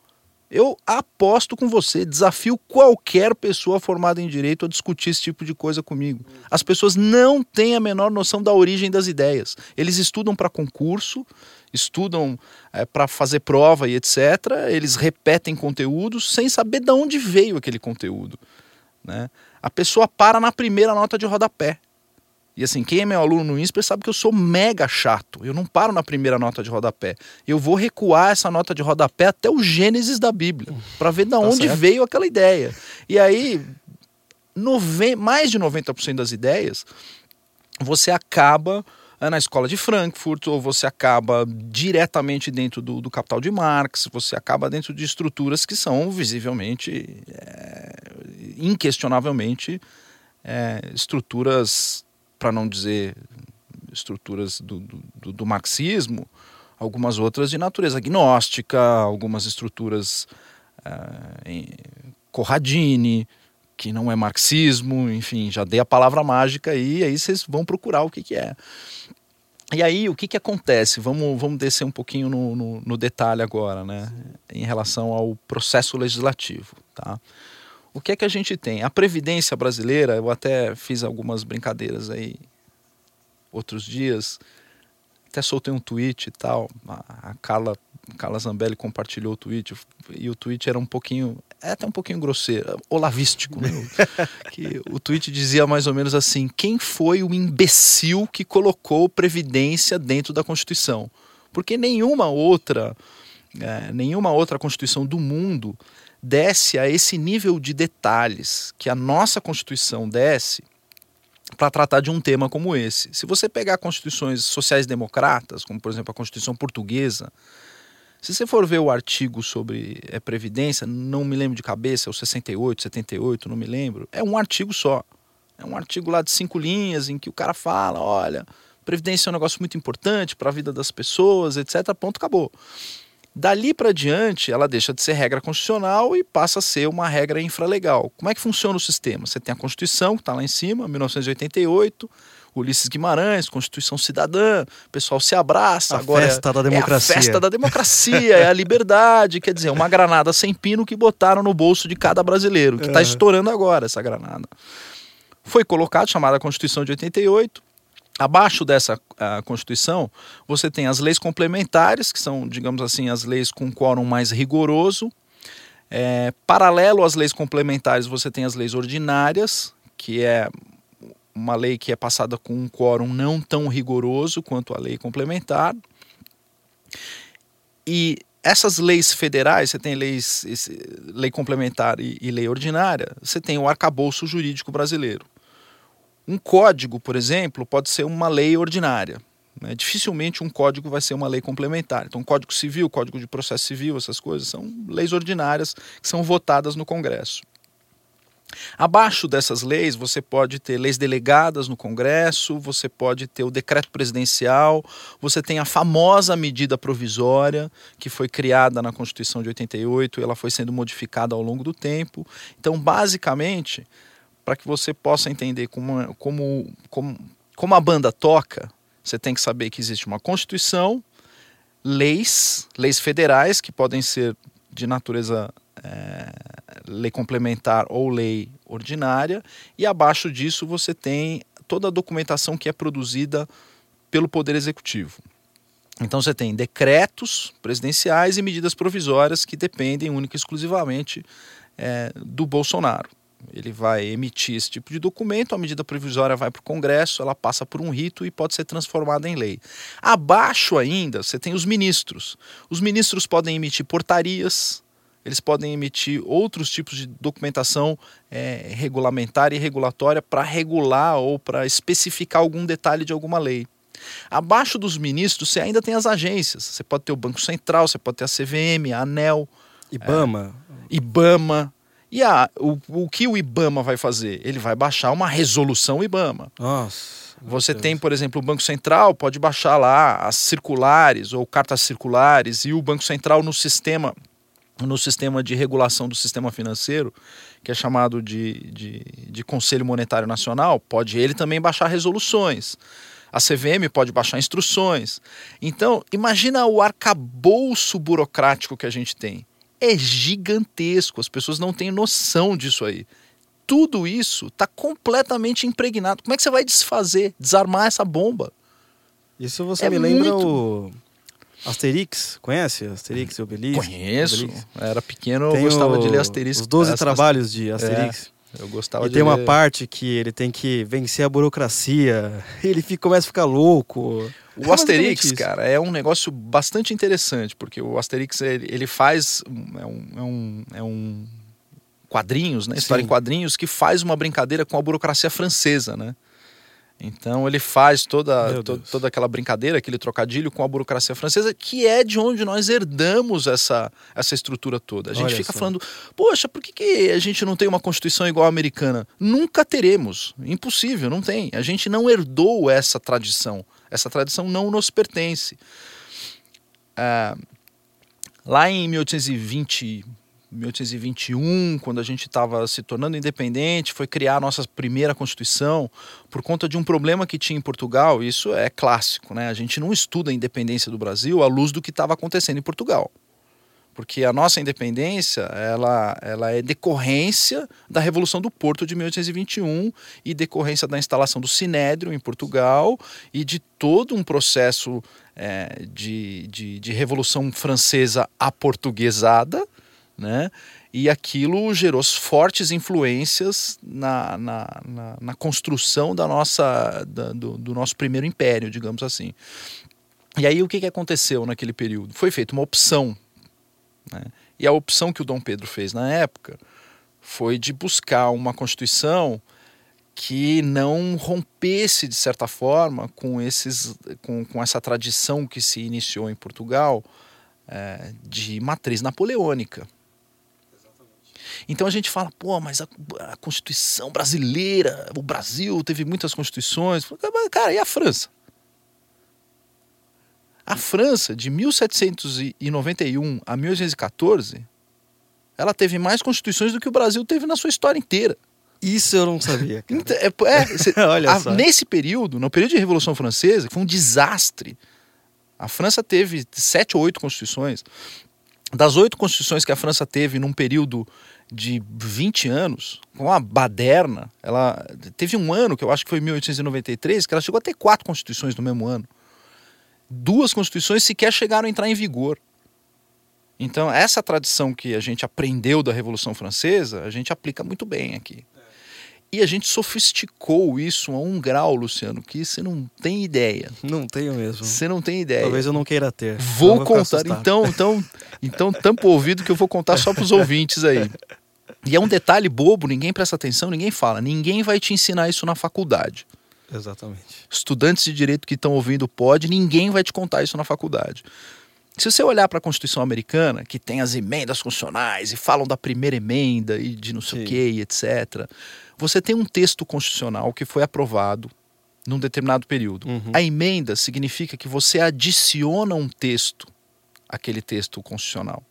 eu aposto com você, desafio qualquer pessoa formada em direito a discutir esse tipo de coisa comigo. As pessoas não têm a menor noção da origem das ideias. Eles estudam para concurso, estudam é, para fazer prova e etc. Eles repetem conteúdos sem saber de onde veio aquele conteúdo. Né? A pessoa para na primeira nota de rodapé. E assim, quem é meu aluno no INSPER sabe que eu sou mega chato. Eu não paro na primeira nota de rodapé. Eu vou recuar essa nota de rodapé até o Gênesis da Bíblia, para ver de tá onde certo. veio aquela ideia. E aí, nove... mais de 90% das ideias, você acaba é, na escola de Frankfurt, ou você acaba diretamente dentro do, do Capital de Marx, você acaba dentro de estruturas que são visivelmente, é, inquestionavelmente, é, estruturas para não dizer estruturas do, do, do, marxismo, algumas outras de natureza agnóstica, algumas estruturas uh, em Corradini, que não é marxismo, enfim, já dei a palavra mágica aí, aí vocês vão procurar o que, que é. E aí, o que, que acontece? Vamos, vamos descer um pouquinho no, no, no detalhe agora, né? Em relação ao processo legislativo, tá? O que é que a gente tem? A Previdência brasileira, eu até fiz algumas brincadeiras aí outros dias, até soltei um tweet e tal, a Carla, Carla Zambelli compartilhou o tweet, e o tweet era um pouquinho, é até um pouquinho grosseira, olavístico. Né? que o tweet dizia mais ou menos assim: quem foi o imbecil que colocou Previdência dentro da Constituição? Porque nenhuma outra, é, nenhuma outra Constituição do mundo desce a esse nível de detalhes que a nossa Constituição desce para tratar de um tema como esse. Se você pegar constituições sociais-democratas, como por exemplo a Constituição Portuguesa, se você for ver o artigo sobre é, Previdência, não me lembro de cabeça, é o 68, 78, não me lembro, é um artigo só. É um artigo lá de cinco linhas em que o cara fala: olha, Previdência é um negócio muito importante para a vida das pessoas, etc. Ponto, acabou. Dali para diante, ela deixa de ser regra constitucional e passa a ser uma regra infralegal. Como é que funciona o sistema? Você tem a Constituição, que está lá em cima, 1988, Ulisses Guimarães, Constituição Cidadã, o pessoal se abraça. A agora festa da democracia. É a festa da democracia, é a liberdade, quer dizer, uma granada sem pino que botaram no bolso de cada brasileiro, que está é. estourando agora essa granada. Foi colocado, chamada Constituição de 88, Abaixo dessa Constituição, você tem as leis complementares, que são, digamos assim, as leis com quórum mais rigoroso. É, paralelo às leis complementares, você tem as leis ordinárias, que é uma lei que é passada com um quórum não tão rigoroso quanto a lei complementar. E essas leis federais, você tem leis, lei complementar e, e lei ordinária, você tem o arcabouço jurídico brasileiro. Um código, por exemplo, pode ser uma lei ordinária. Né? Dificilmente um código vai ser uma lei complementar. Então, Código Civil, Código de Processo Civil, essas coisas são leis ordinárias que são votadas no Congresso. Abaixo dessas leis, você pode ter leis delegadas no Congresso, você pode ter o decreto presidencial, você tem a famosa medida provisória, que foi criada na Constituição de 88 e ela foi sendo modificada ao longo do tempo. Então, basicamente, para que você possa entender como, como, como, como a banda toca, você tem que saber que existe uma Constituição, leis, leis federais, que podem ser de natureza é, lei complementar ou lei ordinária, e abaixo disso você tem toda a documentação que é produzida pelo Poder Executivo. Então você tem decretos presidenciais e medidas provisórias que dependem única e exclusivamente é, do Bolsonaro. Ele vai emitir esse tipo de documento, a medida provisória vai para o Congresso, ela passa por um rito e pode ser transformada em lei. Abaixo ainda, você tem os ministros. Os ministros podem emitir portarias, eles podem emitir outros tipos de documentação é, regulamentar e regulatória para regular ou para especificar algum detalhe de alguma lei. Abaixo dos ministros, você ainda tem as agências. Você pode ter o Banco Central, você pode ter a CVM, a ANEL. IBAMA. É, IBAMA. E a, o, o que o IBAMA vai fazer? Ele vai baixar uma resolução IBAMA. Nossa. Você tem, por exemplo, o Banco Central pode baixar lá as circulares ou cartas circulares e o Banco Central no sistema no sistema de regulação do sistema financeiro, que é chamado de, de, de Conselho Monetário Nacional, pode ele também baixar resoluções. A CVM pode baixar instruções. Então, imagina o arcabouço burocrático que a gente tem é gigantesco. As pessoas não têm noção disso aí. Tudo isso está completamente impregnado. Como é que você vai desfazer, desarmar essa bomba? Isso você é me lembra muito... o Asterix, conhece Asterix e Obelix? Conheço. Obelix. Era pequeno, eu gostava de ler Asterix. Os 12 trabalhos de Asterix. É, eu gostava e de tem ler... uma parte que ele tem que vencer a burocracia. Ele fica, começa a ficar louco. O Asterix, cara, é um negócio bastante interessante, porque o Asterix ele, ele faz é um, é um, é um quadrinhos, né? História Sim. em quadrinhos que faz uma brincadeira com a burocracia francesa, né? Então ele faz toda, to, toda aquela brincadeira, aquele trocadilho com a burocracia francesa, que é de onde nós herdamos essa, essa estrutura toda. A gente Olha fica falando, poxa, por que, que a gente não tem uma constituição igual à americana? Nunca teremos. Impossível, não tem. A gente não herdou essa tradição. Essa tradição não nos pertence. Ah, lá em 1820 1821, quando a gente estava se tornando independente, foi criar a nossa primeira Constituição por conta de um problema que tinha em Portugal. Isso é clássico, né? A gente não estuda a independência do Brasil à luz do que estava acontecendo em Portugal. Porque a nossa independência, ela, ela é decorrência da Revolução do Porto de 1821 e decorrência da instalação do Sinédrio em Portugal e de todo um processo é, de, de, de Revolução Francesa aportuguesada, né? e aquilo gerou fortes influências na, na, na, na construção da nossa, da, do, do, nosso primeiro império, digamos assim. E aí o que, que aconteceu naquele período? Foi feita uma opção. Né? E a opção que o Dom Pedro fez na época foi de buscar uma constituição que não rompesse, de certa forma, com, esses, com, com essa tradição que se iniciou em Portugal é, de matriz napoleônica. Então a gente fala, pô, mas a, a, Constituição brasileira, o Brasil teve muitas constituições. Cara, e a França? A França, de 1791 a 1814, ela teve mais constituições do que o Brasil teve na sua história inteira. Isso eu não sabia. Então, é, é, cê, Olha a, só. Nesse período, no período de Revolução Francesa, que foi um desastre. A França teve sete ou oito constituições. Das oito constituições que a França teve num período de 20 anos, com a baderna, ela teve um ano, que eu acho que foi 1893, que ela chegou a ter quatro constituições no mesmo ano. Duas constituições sequer chegaram a entrar em vigor. Então, essa tradição que a gente aprendeu da Revolução Francesa, a gente aplica muito bem aqui. E a gente sofisticou isso a um grau, Luciano, que você não tem ideia. Não tenho mesmo. Você não tem ideia. Talvez eu não queira ter. Vou, vou contar. Então, então, então tampa o ouvido que eu vou contar só para os ouvintes aí. E é um detalhe bobo, ninguém presta atenção, ninguém fala. Ninguém vai te ensinar isso na faculdade. Exatamente. Estudantes de direito que estão ouvindo pode, ninguém vai te contar isso na faculdade. Se você olhar para a Constituição Americana, que tem as emendas constitucionais e falam da primeira emenda e de não sei o que, etc., você tem um texto constitucional que foi aprovado num determinado período. Uhum. A emenda significa que você adiciona um texto àquele texto constitucional.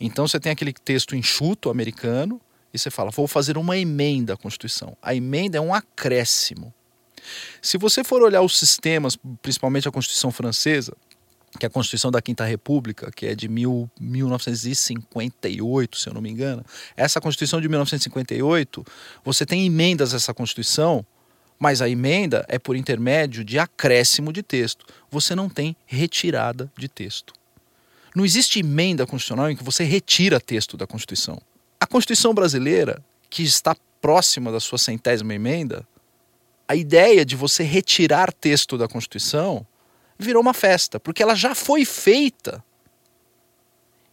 Então você tem aquele texto enxuto americano e você fala, vou fazer uma emenda à Constituição. A emenda é um acréscimo. Se você for olhar os sistemas, principalmente a Constituição Francesa, que é a Constituição da Quinta República, que é de mil, 1958, se eu não me engano. Essa Constituição de 1958, você tem emendas a essa Constituição, mas a emenda é por intermédio de acréscimo de texto. Você não tem retirada de texto. Não existe emenda constitucional em que você retira texto da Constituição. A Constituição brasileira, que está próxima da sua centésima emenda, a ideia de você retirar texto da Constituição virou uma festa, porque ela já foi feita.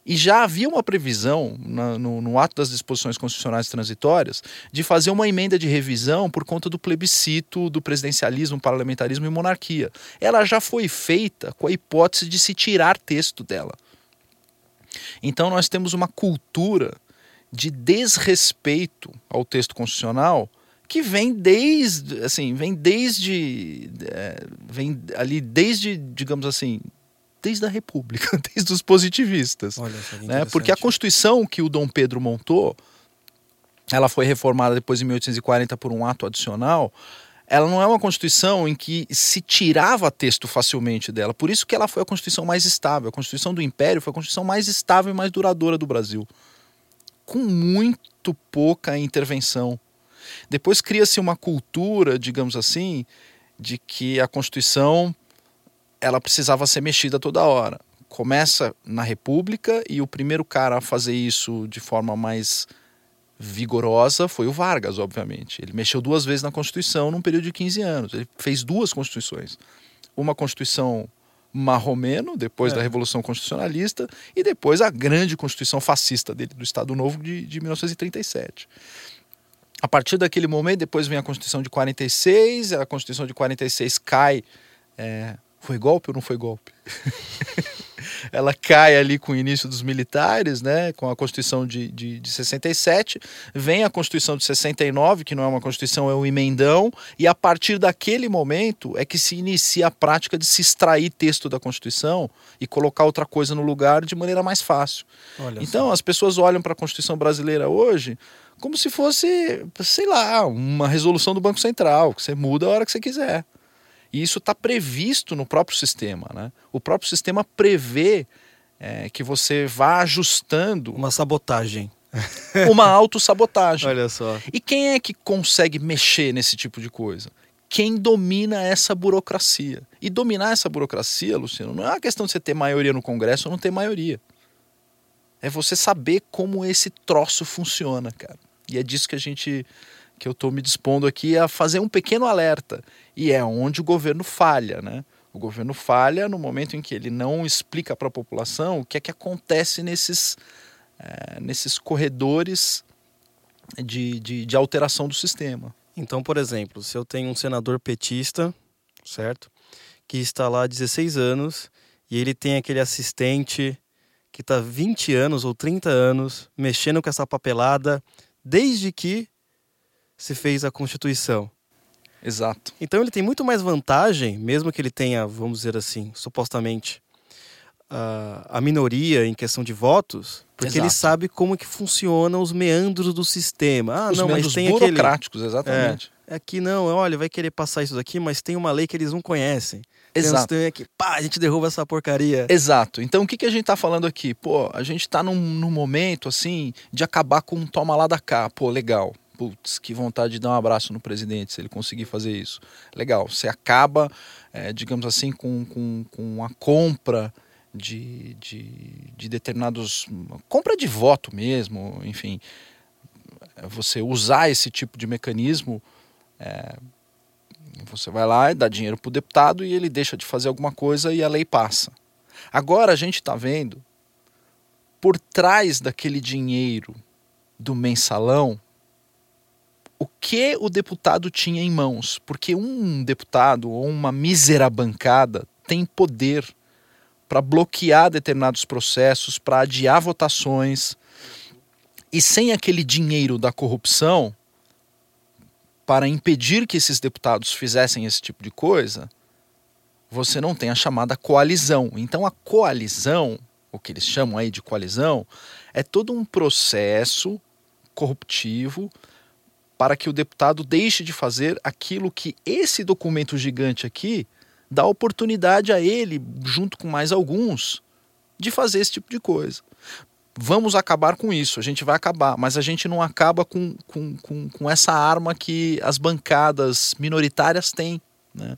E já havia uma previsão na, no, no, ato das disposições constitucionais transitórias de fazer uma emenda de revisão por conta do plebiscito do presidencialismo, parlamentarismo e monarquia. Ela já foi feita com a hipótese de se tirar texto dela. Então nós temos uma cultura de desrespeito ao texto constitucional que vem desde, assim, vem desde, é, vem ali desde, digamos assim, desde a República, desde os positivistas. Olha, né? Porque a Constituição que o Dom Pedro montou, ela foi reformada depois em 1840 por um ato adicional. Ela não é uma Constituição em que se tirava texto facilmente dela. Por isso que ela foi a Constituição mais estável. A Constituição do Império foi a Constituição mais estável e mais duradoura do Brasil. Com muito pouca intervenção depois cria-se uma cultura, digamos assim, de que a Constituição ela precisava ser mexida toda hora. Começa na República e o primeiro cara a fazer isso de forma mais vigorosa foi o Vargas, obviamente. Ele mexeu duas vezes na Constituição num período de 15 anos. Ele fez duas constituições. Uma Constituição marromeno, depois é. da Revolução Constitucionalista, e depois a grande Constituição fascista dele, do Estado Novo de, de 1937. A partir daquele momento, depois vem a Constituição de 46, a Constituição de 46 cai. É, foi golpe ou não foi golpe? ela cai ali com o início dos militares, né, com a Constituição de, de, de 67, vem a Constituição de 69, que não é uma Constituição, é um emendão, e a partir daquele momento é que se inicia a prática de se extrair texto da Constituição e colocar outra coisa no lugar de maneira mais fácil. Olha então, só. as pessoas olham para a Constituição brasileira hoje como se fosse, sei lá, uma resolução do Banco Central, que você muda a hora que você quiser. E isso está previsto no próprio sistema. Né? O próprio sistema prevê é, que você vá ajustando. Uma sabotagem. uma autossabotagem. Olha só. E quem é que consegue mexer nesse tipo de coisa? Quem domina essa burocracia. E dominar essa burocracia, Luciano, não é uma questão de você ter maioria no Congresso ou não ter maioria. É você saber como esse troço funciona, cara. E é disso que a gente que eu estou me dispondo aqui a fazer um pequeno alerta. E é onde o governo falha, né? O governo falha no momento em que ele não explica para a população o que é que acontece nesses, é, nesses corredores de, de, de alteração do sistema. Então, por exemplo, se eu tenho um senador petista, certo? Que está lá há 16 anos e ele tem aquele assistente que está 20 anos ou 30 anos mexendo com essa papelada desde que se fez a Constituição. Exato. Então ele tem muito mais vantagem, mesmo que ele tenha, vamos dizer assim, supostamente a, a minoria em questão de votos, porque Exato. ele sabe como que funcionam os meandros do sistema. Ah, os não, mas tem burocráticos, aquele... exatamente. É, aqui não, olha, vai querer passar isso daqui, mas tem uma lei que eles não conhecem. Exato. Tem aqui, pá, a gente derruba essa porcaria. Exato. Então o que, que a gente tá falando aqui? Pô, a gente tá num, num momento, assim, de acabar com um toma lá da cá. Pô, legal putz, que vontade de dar um abraço no presidente se ele conseguir fazer isso. Legal, você acaba, é, digamos assim, com, com, com a compra de, de, de determinados. compra de voto mesmo, enfim. Você usar esse tipo de mecanismo. É, você vai lá e dá dinheiro para o deputado e ele deixa de fazer alguma coisa e a lei passa. Agora a gente está vendo por trás daquele dinheiro do mensalão o que o deputado tinha em mãos, porque um deputado ou uma mísera bancada tem poder para bloquear determinados processos, para adiar votações. E sem aquele dinheiro da corrupção para impedir que esses deputados fizessem esse tipo de coisa, você não tem a chamada coalizão. Então a coalizão, o que eles chamam aí de coalizão, é todo um processo corruptivo para que o deputado deixe de fazer aquilo que esse documento gigante aqui dá oportunidade a ele, junto com mais alguns, de fazer esse tipo de coisa. Vamos acabar com isso, a gente vai acabar, mas a gente não acaba com, com, com, com essa arma que as bancadas minoritárias têm. Né?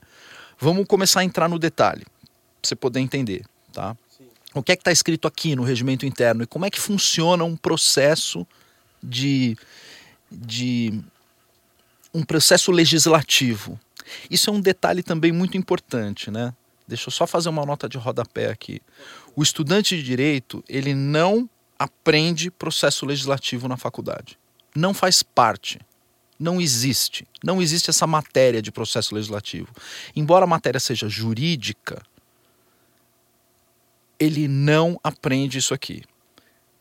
Vamos começar a entrar no detalhe, para você poder entender. Tá? O que é que está escrito aqui no regimento interno e como é que funciona um processo de, de um processo legislativo. Isso é um detalhe também muito importante, né? Deixa eu só fazer uma nota de rodapé aqui. O estudante de direito, ele não aprende processo legislativo na faculdade. Não faz parte. Não existe. Não existe essa matéria de processo legislativo. Embora a matéria seja jurídica, ele não aprende isso aqui.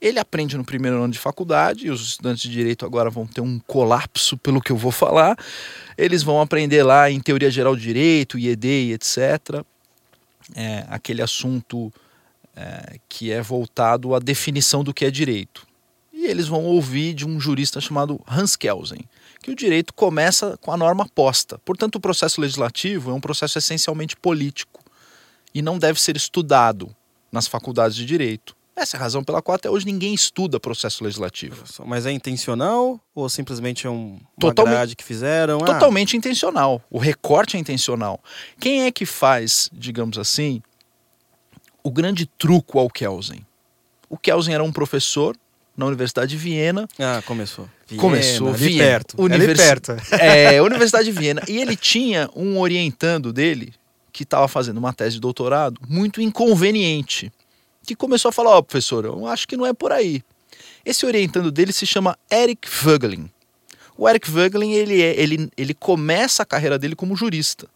Ele aprende no primeiro ano de faculdade, e os estudantes de direito agora vão ter um colapso pelo que eu vou falar. Eles vão aprender lá em teoria geral de direito, IED e etc. É, aquele assunto é, que é voltado à definição do que é direito. E eles vão ouvir de um jurista chamado Hans Kelsen, que o direito começa com a norma posta. Portanto, o processo legislativo é um processo essencialmente político e não deve ser estudado nas faculdades de direito. Essa é a razão pela qual até hoje ninguém estuda processo legislativo. Mas é intencional ou simplesmente é um, uma Totalmente, que fizeram? Ah. Totalmente ah. intencional. O recorte é intencional. Quem é que faz, digamos assim, o grande truco ao Kelsen? O Kelsen era um professor na Universidade de Viena. Ah, começou. Viena, começou, ali Viena. perto. Univers... Ali perto. É, Universidade de Viena. E ele tinha um orientando dele, que estava fazendo uma tese de doutorado, muito inconveniente que começou a falar: Ó, oh, professor, eu acho que não é por aí. Esse orientando dele se chama Eric Vogelin. O Eric Vogelin ele, é, ele, ele começa a carreira dele como jurista.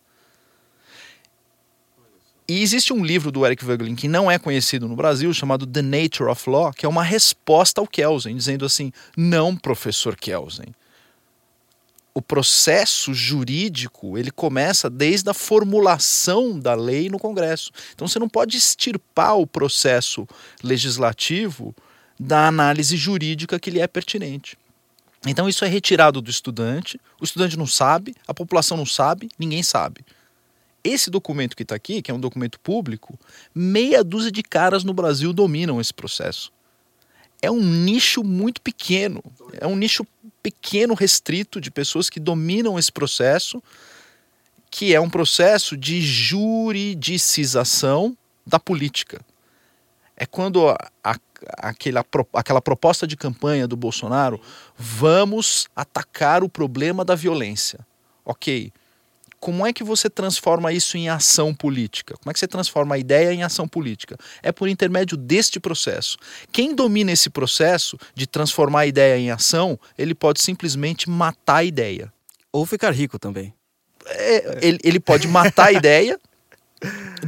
E existe um livro do Eric Vogelin que não é conhecido no Brasil, chamado The Nature of Law, que é uma resposta ao Kelsen, dizendo assim: não, professor Kelsen o processo jurídico ele começa desde a formulação da lei no Congresso. Então você não pode extirpar o processo legislativo da análise jurídica que lhe é pertinente. Então isso é retirado do estudante, o estudante não sabe, a população não sabe, ninguém sabe. Esse documento que está aqui, que é um documento público, meia dúzia de caras no Brasil dominam esse processo é um nicho muito pequeno, é um nicho pequeno, restrito de pessoas que dominam esse processo, que é um processo de juridicização da política. é quando a, a, aquela, aquela proposta de campanha do Bolsonaro, vamos atacar o problema da violência. Ok. Como é que você transforma isso em ação política? Como é que você transforma a ideia em ação política? É por intermédio deste processo. Quem domina esse processo de transformar a ideia em ação, ele pode simplesmente matar a ideia. Ou ficar rico também. É, ele, ele pode matar a ideia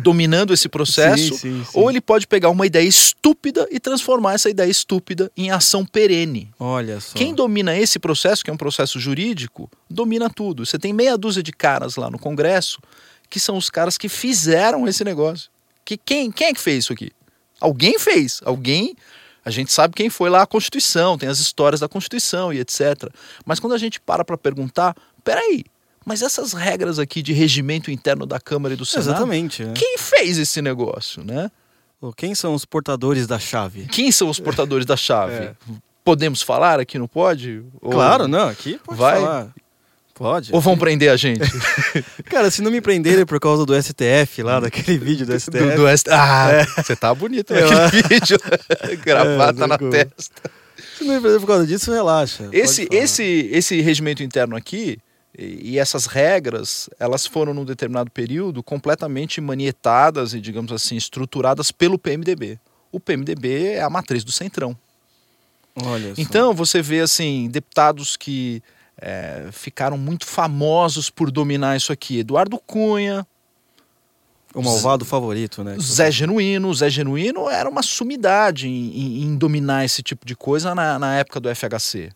dominando esse processo, sim, sim, sim. ou ele pode pegar uma ideia estúpida e transformar essa ideia estúpida em ação perene. Olha só. Quem domina esse processo, que é um processo jurídico, domina tudo. Você tem meia dúzia de caras lá no Congresso que são os caras que fizeram esse negócio. Que quem, quem é que fez isso aqui? Alguém fez. Alguém a gente sabe quem foi lá a Constituição, tem as histórias da Constituição e etc. Mas quando a gente para para perguntar, peraí, mas essas regras aqui de regimento interno da Câmara e do Senado. Exatamente. Né? Quem fez esse negócio, né? Quem são os portadores da chave? Quem são os portadores da chave? É. Podemos falar aqui, não pode? Claro, Ou... não, aqui pode Vai? falar. Pode. Ou vão prender a gente? Cara, se não me prenderem por causa do STF lá, daquele vídeo do STF. Do, do STF. Ah, é. você tá bonito é, naquele vídeo. Gravata é, na testa. Se não me prender por causa disso, relaxa. Esse, esse, esse regimento interno aqui, e essas regras, elas foram num determinado período completamente manietadas e, digamos assim, estruturadas pelo PMDB. O PMDB é a matriz do Centrão. Olha então você vê assim deputados que é, ficaram muito famosos por dominar isso aqui. Eduardo Cunha, o malvado Zé, favorito, né? Zé Genuíno. Zé Genuíno era uma sumidade em, em, em dominar esse tipo de coisa na, na época do FHC.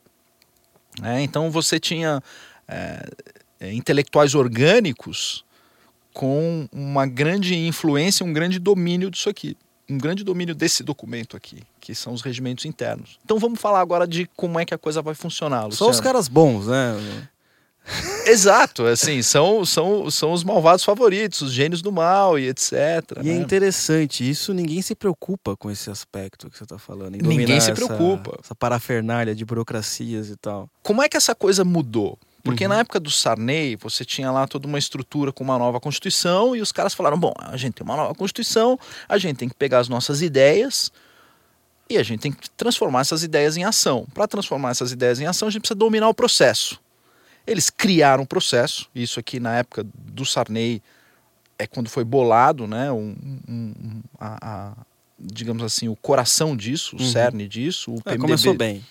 É, então você tinha é, intelectuais orgânicos com uma grande influência, um grande domínio disso aqui, um grande domínio desse documento aqui, que são os regimentos internos. Então vamos falar agora de como é que a coisa vai funcionar. Luciano. São os caras bons, né? Exato, assim, são, são, são os malvados favoritos, os gênios do mal e etc. E é né? é interessante, isso ninguém se preocupa com esse aspecto que você está falando. ninguém se preocupa. Essa, essa parafernália de burocracias e tal. Como é que essa coisa mudou? Porque uhum. na época do Sarney, você tinha lá toda uma estrutura com uma nova Constituição e os caras falaram: bom, a gente tem uma nova Constituição, a gente tem que pegar as nossas ideias e a gente tem que transformar essas ideias em ação. Para transformar essas ideias em ação, a gente precisa dominar o processo. Eles criaram um processo, isso aqui na época do Sarney é quando foi bolado, né, um, um, a, a, digamos assim, o coração disso, o uhum. cerne disso. O é, começou bem.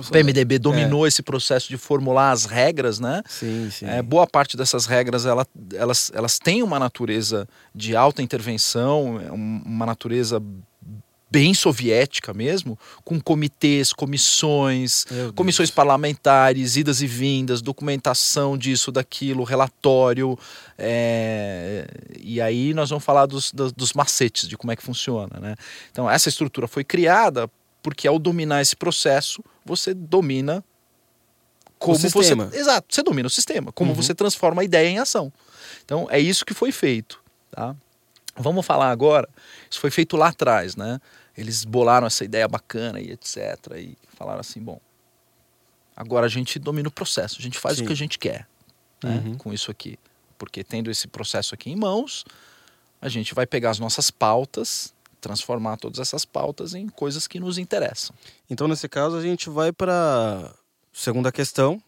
O PMDB dominou é. esse processo de formular as regras, né? Sim, sim. É, boa parte dessas regras ela, elas, elas têm uma natureza de alta intervenção, é uma natureza bem soviética mesmo, com comitês, comissões, comissões parlamentares, idas e vindas, documentação disso, daquilo, relatório. É... E aí nós vamos falar dos, dos, dos macetes, de como é que funciona. Né? Então, essa estrutura foi criada porque ao dominar esse processo, você domina como você. Exato, você domina o sistema, como uhum. você transforma a ideia em ação. Então é isso que foi feito. Tá? Vamos falar agora. Isso foi feito lá atrás, né? Eles bolaram essa ideia bacana e etc. E falaram assim: bom, agora a gente domina o processo, a gente faz Sim. o que a gente quer né? uhum. com isso aqui. Porque tendo esse processo aqui em mãos, a gente vai pegar as nossas pautas transformar todas essas pautas em coisas que nos interessam. Então, nesse caso, a gente vai para segunda questão,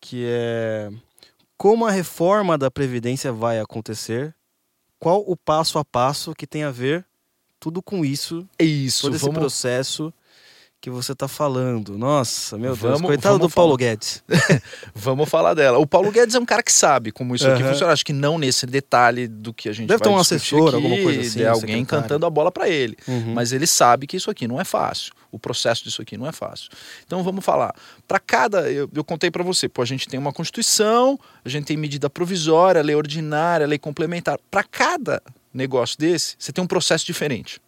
que é como a reforma da previdência vai acontecer? Qual o passo a passo que tem a ver tudo com isso? Isso, todo esse processo que você está falando. Nossa, meu Deus, vamos, coitado vamos do Paulo Guedes. vamos falar dela. O Paulo Guedes é um cara que sabe como isso uhum. aqui funciona. Acho que não nesse detalhe do que a gente Deve ter um assessor, aqui, alguma coisa assim. Alguém cantando a bola para ele. Uhum. Mas ele sabe que isso aqui não é fácil. O processo disso aqui não é fácil. Então vamos falar. Para cada, eu, eu contei para você, pô, a gente tem uma Constituição, a gente tem medida provisória, lei ordinária, lei complementar. Para cada negócio desse, você tem um processo diferente.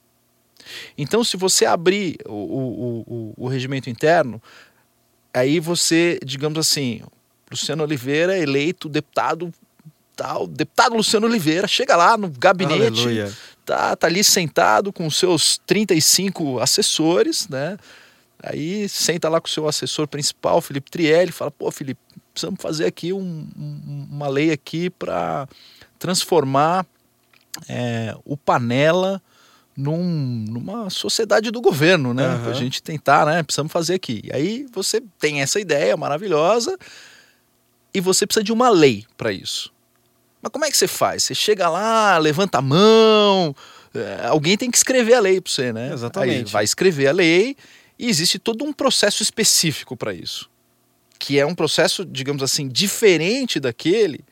Então, se você abrir o, o, o, o regimento interno, aí você, digamos assim, Luciano Oliveira é eleito deputado tal, deputado Luciano Oliveira, chega lá no gabinete, tá, tá ali sentado com seus 35 assessores, né? Aí senta lá com o seu assessor principal, Felipe Trielli, fala: pô, Felipe, precisamos fazer aqui um, um, uma lei aqui para transformar é, o Panela num, numa sociedade do governo, né? Aham. Pra gente tentar, né? Precisamos fazer aqui. E aí você tem essa ideia maravilhosa e você precisa de uma lei para isso. Mas como é que você faz? Você chega lá, levanta a mão, é, alguém tem que escrever a lei para você, né? Exatamente. Aí vai escrever a lei e existe todo um processo específico para isso, que é um processo, digamos assim, diferente daquele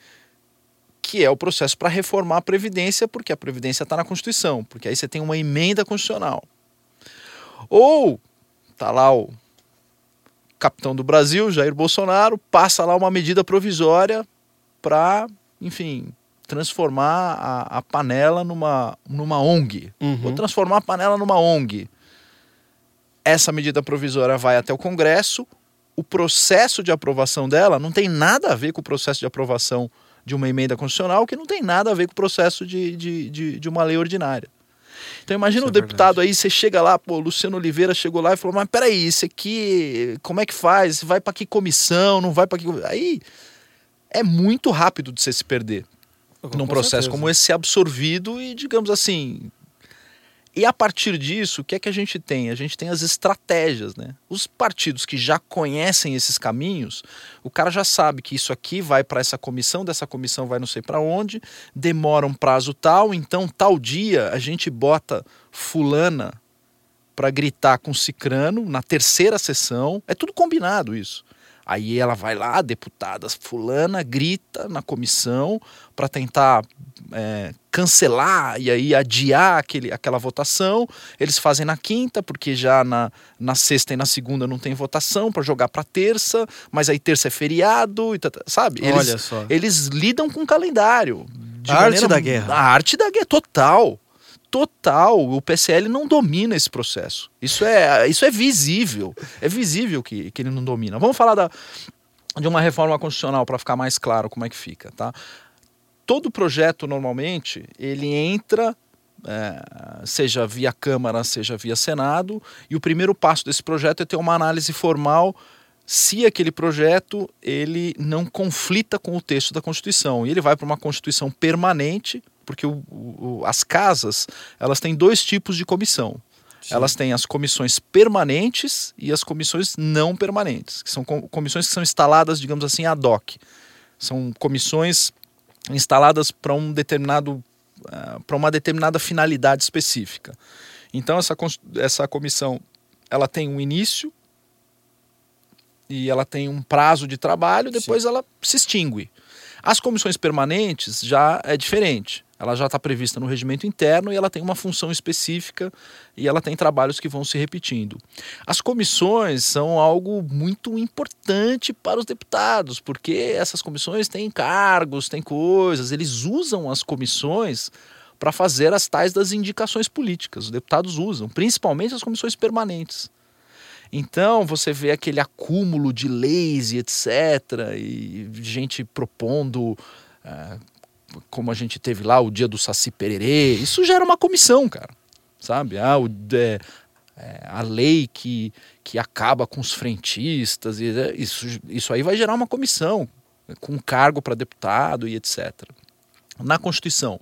que é o processo para reformar a Previdência, porque a Previdência está na Constituição, porque aí você tem uma emenda constitucional. Ou tá lá o capitão do Brasil, Jair Bolsonaro, passa lá uma medida provisória para, enfim, transformar a, a panela numa, numa ONG. Uhum. Vou transformar a panela numa ONG. Essa medida provisória vai até o Congresso. O processo de aprovação dela não tem nada a ver com o processo de aprovação de uma emenda constitucional, que não tem nada a ver com o processo de, de, de, de uma lei ordinária. Então imagina o é deputado verdade. aí, você chega lá, pô, Luciano Oliveira chegou lá e falou, mas peraí, isso aqui, como é que faz? Vai para que comissão? Não vai para que... Aí é muito rápido de você se perder num processo certeza. como esse ser absorvido e, digamos assim. E a partir disso, o que é que a gente tem? A gente tem as estratégias, né? Os partidos que já conhecem esses caminhos, o cara já sabe que isso aqui vai para essa comissão, dessa comissão vai não sei para onde, demora um prazo tal, então tal dia a gente bota fulana para gritar com cicrano na terceira sessão. É tudo combinado isso. Aí ela vai lá, deputada fulana grita na comissão para tentar é, cancelar e aí adiar aquele, aquela votação. Eles fazem na quinta, porque já na, na sexta e na segunda não tem votação para jogar para terça, mas aí terça é feriado, e tá- tá- sabe? Eles, Olha só. eles lidam com o calendário. de A arte da guerra. A arte da guerra, total. Total. O PSL não domina esse processo. Isso é, isso é visível. É visível que, que ele não domina. Vamos falar da, de uma reforma constitucional para ficar mais claro como é que fica, tá? Todo projeto, normalmente, ele entra, é, seja via Câmara, seja via Senado, e o primeiro passo desse projeto é ter uma análise formal se aquele projeto ele não conflita com o texto da Constituição. E ele vai para uma Constituição permanente, porque o- o- as casas elas têm dois tipos de comissão. Sim. Elas têm as comissões permanentes e as comissões não permanentes, que são com- comissões que são instaladas, digamos assim, ad hoc. São comissões instaladas para um determinado para uma determinada finalidade específica. Então essa, essa comissão ela tem um início e ela tem um prazo de trabalho, depois ela se extingue. As comissões permanentes já é diferente. Ela já está prevista no regimento interno e ela tem uma função específica e ela tem trabalhos que vão se repetindo. As comissões são algo muito importante para os deputados, porque essas comissões têm cargos, têm coisas, eles usam as comissões para fazer as tais das indicações políticas. Os deputados usam, principalmente as comissões permanentes. Então você vê aquele acúmulo de leis e etc. E gente propondo, ah, como a gente teve lá o dia do Saci Pererê. Isso gera uma comissão, cara. Sabe? Ah, o, é, é, a lei que, que acaba com os frentistas. E, é, isso, isso aí vai gerar uma comissão com cargo para deputado e etc. Na Constituição,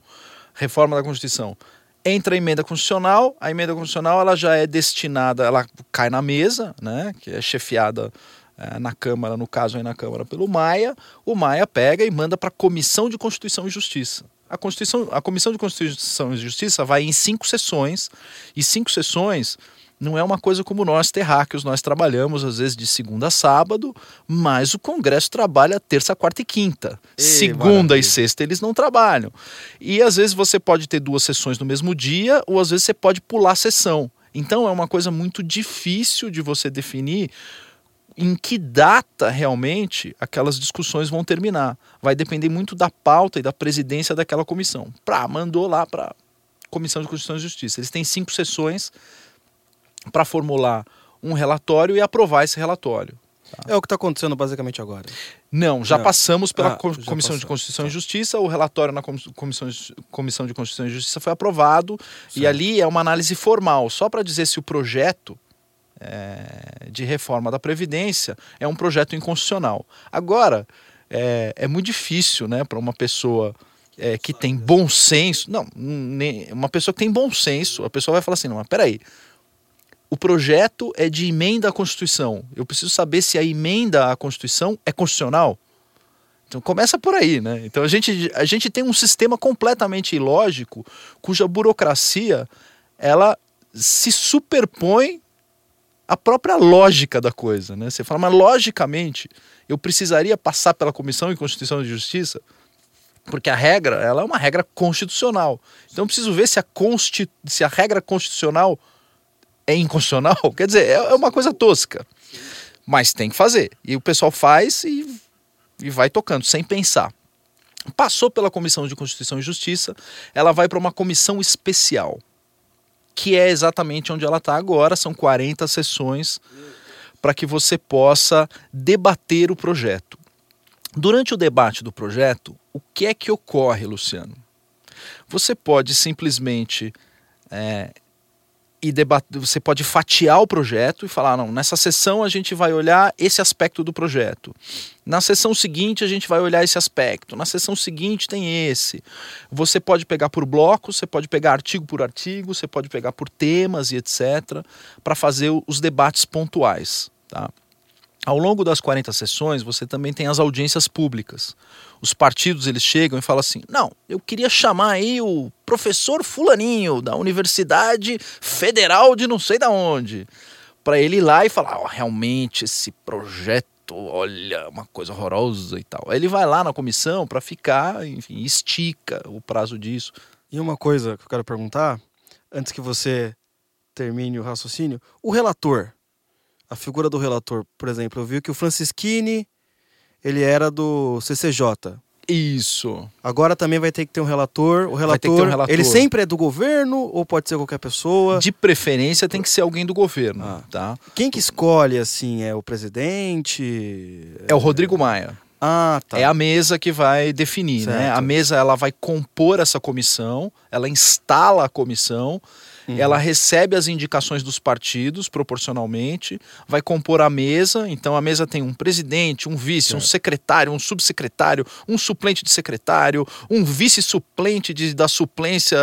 reforma da Constituição entra a emenda constitucional, a emenda constitucional ela já é destinada, ela cai na mesa, né, que é chefiada eh, na Câmara, no caso aí na Câmara pelo Maia, o Maia pega e manda para a Comissão de Constituição e Justiça. A, Constituição, a Comissão de Constituição e Justiça vai em cinco sessões, e cinco sessões não é uma coisa como nós, terráqueos, nós trabalhamos às vezes de segunda a sábado, mas o Congresso trabalha terça, quarta e quinta. Segunda maravilha. e sexta eles não trabalham. E às vezes você pode ter duas sessões no mesmo dia, ou às vezes você pode pular a sessão. Então é uma coisa muito difícil de você definir em que data realmente aquelas discussões vão terminar. Vai depender muito da pauta e da presidência daquela comissão. Pra, mandou lá para Comissão de Constituição e Justiça. Eles têm cinco sessões para formular um relatório e aprovar esse relatório. É o que está acontecendo basicamente agora. Não, já Não. passamos pela Ah, Comissão de passou. Constituição e Tá. Justiça, o relatório na Com- Comissão de, Comissão de Constituição e Justiça foi aprovado e Certo. ali é uma análise formal, só para dizer se o projeto é, de reforma da Previdência é um projeto inconstitucional. Agora, é, é muito difícil né, para uma pessoa é, que tem bom senso. Não, nem, uma pessoa que tem bom senso, a pessoa vai falar assim: não, mas peraí. O projeto é de emenda à Constituição. Eu preciso saber se a emenda à Constituição é constitucional. Então começa por aí, né? Então a gente, a gente tem um sistema completamente ilógico, cuja burocracia ela se superpõe à própria lógica da coisa, né? Você fala, mas logicamente eu precisaria passar pela Comissão de Constituição e Justiça, porque a regra ela é uma regra constitucional. Então eu preciso ver se a, se a regra constitucional é inconstitucional. Quer dizer, é, é uma coisa tosca. Mas tem que fazer. E o pessoal faz e e vai tocando, sem pensar. Passou pela Comissão de Constituição e Justiça, ela vai para uma comissão especial, que é exatamente onde ela está agora, são 40 sessões para que você possa debater o projeto. Durante o debate do projeto, o que é que ocorre, Luciano? Você pode simplesmente é, e debater, você pode fatiar o projeto e falar, não, nessa sessão a gente vai olhar esse aspecto do projeto. Na sessão seguinte a gente vai olhar esse aspecto. Na sessão seguinte tem esse. Você pode pegar por blocos, você pode pegar artigo por artigo, você pode pegar por temas e etc, para fazer os debates pontuais, tá? Ao longo das 40 sessões, você também tem as audiências públicas. Os partidos eles chegam e falam assim: "Não, eu queria chamar aí o professor fulaninho da Universidade Federal de não sei da onde, para ele ir lá e falar: oh, realmente esse projeto, olha, uma coisa horrorosa e tal". Aí ele vai lá na comissão para ficar, enfim, estica o prazo disso. E uma coisa que eu quero perguntar, antes que você termine o raciocínio, o relator a figura do relator, por exemplo, eu vi que o Francisquini, ele era do CCJ. Isso. Agora também vai ter que ter um relator. O relator, um relator, ele sempre é do governo ou pode ser qualquer pessoa? De preferência tem que ser alguém do governo, ah. tá? Quem que escolhe assim é o presidente? É o Rodrigo Maia. Ah, tá. É a mesa que vai definir, certo. né? A mesa ela vai compor essa comissão, ela instala a comissão Uhum. Ela recebe as indicações dos partidos proporcionalmente, vai compor a mesa. Então a mesa tem um presidente, um vice, um secretário, um subsecretário, um suplente de secretário, um vice-suplente da suplência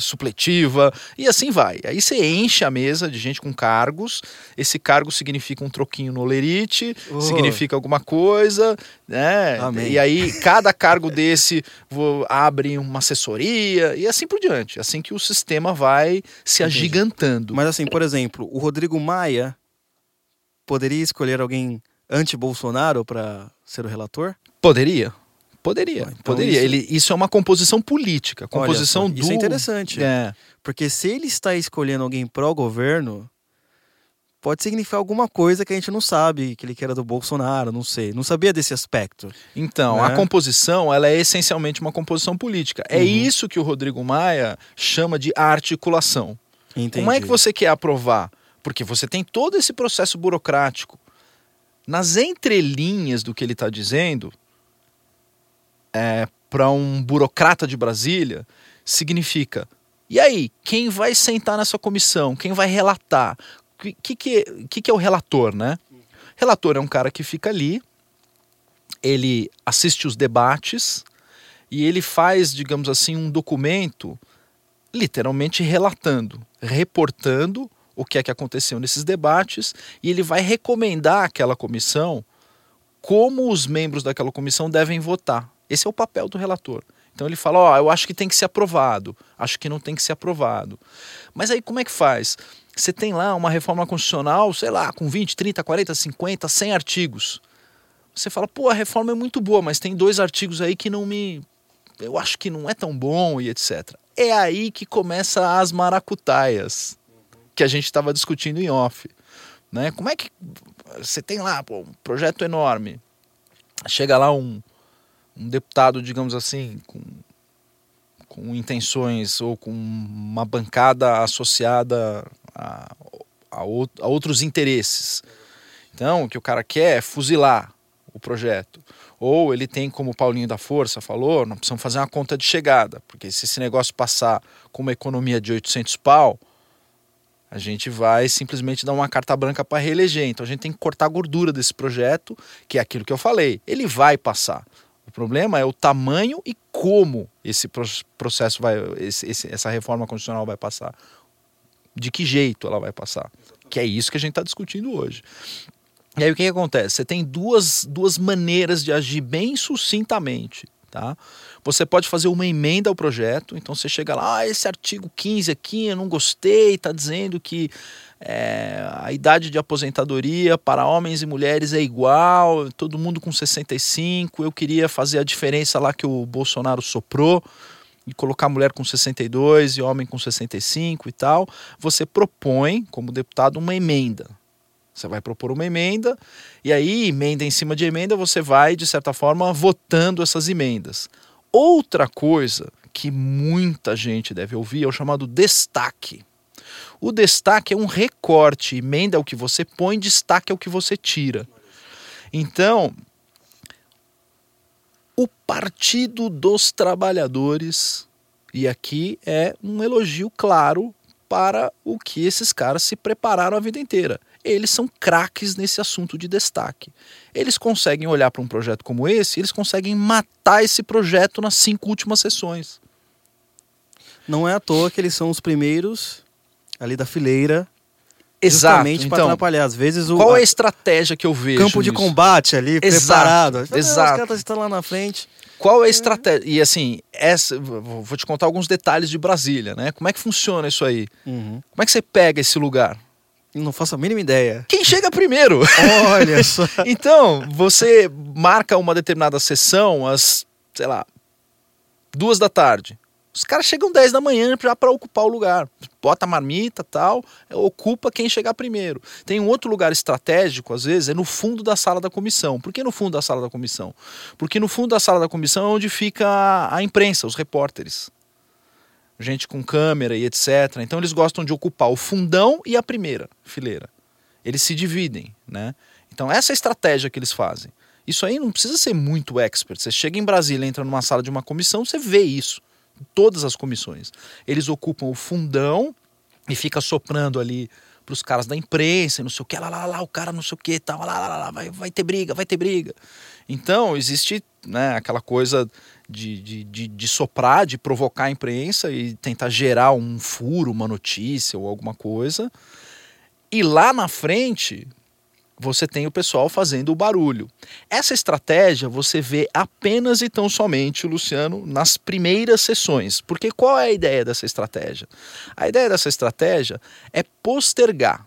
supletiva e assim vai. Aí você enche a mesa de gente com cargos. Esse cargo significa um troquinho no lerite, oh. significa alguma coisa, né? Amém. E aí cada cargo desse abre uma assessoria e assim por diante. Assim que o sistema vai se Entendi. agigantando. Mas assim, por exemplo, o Rodrigo Maia poderia escolher alguém anti-Bolsonaro para ser o relator? Poderia. Poderia, então poderia. Isso... Ele, isso é uma composição política, composição Olha, do... Isso é interessante. É. Porque se ele está escolhendo alguém pró-governo, pode significar alguma coisa que a gente não sabe, que ele quer do Bolsonaro, não sei. Não sabia desse aspecto. Então, né? a composição, ela é essencialmente uma composição política. É uhum. isso que o Rodrigo Maia chama de articulação. Entendi. Como é que você quer aprovar? Porque você tem todo esse processo burocrático. Nas entrelinhas do que ele está dizendo, é, para um burocrata de Brasília, significa e aí, quem vai sentar nessa comissão? Quem vai relatar? Que, que, que, que é o relator, né? Relator é um cara que fica ali, ele assiste os debates e ele faz, digamos assim, um documento literalmente relatando, reportando o que é que aconteceu nesses debates e ele vai recomendar àquela comissão como os membros daquela comissão devem votar. Esse é o papel do relator. Então ele fala: Ó, oh, eu acho que tem que ser aprovado, acho que não tem que ser aprovado. Mas aí como é que faz? Você tem lá uma reforma constitucional, sei lá, com 20, 30, 40, 50, 100 artigos. Você fala, pô, a reforma é muito boa, mas tem dois artigos aí que não me. Eu acho que não é tão bom e etc. É aí que começa as maracutaias que a gente estava discutindo em off. Né? Como é que. Você tem lá pô, um projeto enorme. Chega lá um, um deputado, digamos assim, com com intenções ou com uma bancada associada a, a, a outros interesses. Então, o que o cara quer é fuzilar o projeto. Ou ele tem, como o Paulinho da Força falou, não precisamos fazer uma conta de chegada, porque se esse negócio passar com uma economia de 800 pau, a gente vai simplesmente dar uma carta branca para reeleger. Então a gente tem que cortar a gordura desse projeto, que é aquilo que eu falei. Ele vai passar. O problema é o tamanho e como esse processo vai, esse, essa reforma constitucional vai passar. De que jeito ela vai passar. Que é isso que a gente está discutindo hoje. E aí o que, que acontece? Você tem duas, duas maneiras de agir bem sucintamente. Tá? Você pode fazer uma emenda ao projeto, então você chega lá, ah, esse artigo 15 aqui eu não gostei, está dizendo que é, a idade de aposentadoria para homens e mulheres é igual, todo mundo com 65, eu queria fazer a diferença lá que o Bolsonaro soprou e colocar mulher com 62 e homem com 65 e tal. Você propõe, como deputado, uma emenda. Você vai propor uma emenda, e aí, emenda em cima de emenda, você vai, de certa forma, votando essas emendas. Outra coisa que muita gente deve ouvir é o chamado destaque. O destaque é um recorte, emenda é o que você põe, destaque é o que você tira. Então, o Partido dos Trabalhadores, e aqui é um elogio claro para o que esses caras se prepararam a vida inteira eles são craques nesse assunto de destaque. Eles conseguem olhar para um projeto como esse, eles conseguem matar esse projeto nas cinco últimas sessões. Não é à toa que eles são os primeiros ali da fileira Exato. Justamente para então, atrapalhar. Às vezes o. Qual é a estratégia que eu vejo? Campo de nisso? combate ali, Exato. preparado. Exato. Os caras estão lá na frente. Qual é a estratégia? E assim, essa, vou te contar alguns detalhes de Brasília, né? Como é que funciona isso aí? Uhum. Como é que você pega esse lugar? Não faço a mínima ideia. Quem chega primeiro? Olha só. então, você marca uma determinada sessão às, sei lá, duas da tarde. Os caras chegam 10 da manhã já para ocupar o lugar. Bota a marmita tal, ocupa quem chegar primeiro. Tem um outro lugar estratégico, às vezes, é no fundo da sala da comissão. Por que no fundo da sala da comissão? Porque no fundo da sala da comissão é onde fica a imprensa, os repórteres gente com câmera e etc. Então eles gostam de ocupar o fundão e a primeira fileira. Eles se dividem, né? Então essa é a estratégia que eles fazem. Isso aí não precisa ser muito expert. Você chega em Brasília, entra numa sala de uma comissão, você vê isso. Todas as comissões. Eles ocupam o fundão e fica soprando ali para os caras da imprensa, não sei o que, lá, lá, lá, o cara não sei o que, tal, lá, lá, lá, vai, vai ter briga, vai ter briga. Então, existe né, aquela coisa de, de, de, de, soprar, de provocar a imprensa e tentar gerar um furo, uma notícia ou alguma coisa. E lá na frente, você tem o pessoal fazendo o barulho. Essa estratégia você vê apenas e tão somente, Luciano, nas primeiras sessões. Porque qual é a ideia dessa estratégia? A ideia dessa estratégia é postergar.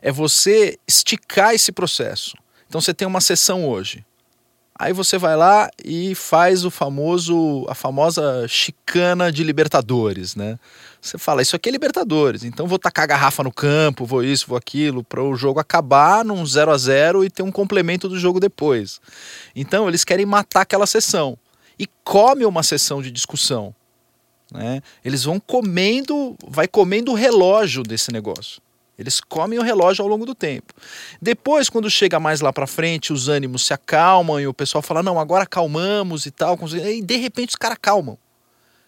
É você esticar esse processo. Então você tem uma sessão hoje. Aí você vai lá e faz o famoso, a famosa chicana de Libertadores, né? Você fala, isso aqui é Libertadores, então vou tacar a garrafa no campo, vou isso, vou aquilo, para o jogo acabar num 0 a 0 e ter um complemento do jogo depois. Então eles querem matar aquela sessão e come uma sessão de discussão. Né? Eles vão comendo, vai comendo o relógio desse negócio. Eles comem o relógio ao longo do tempo. Depois, quando chega mais lá para frente, os ânimos se acalmam e o pessoal fala: não, agora acalmamos e tal. E de repente os caras acalmam.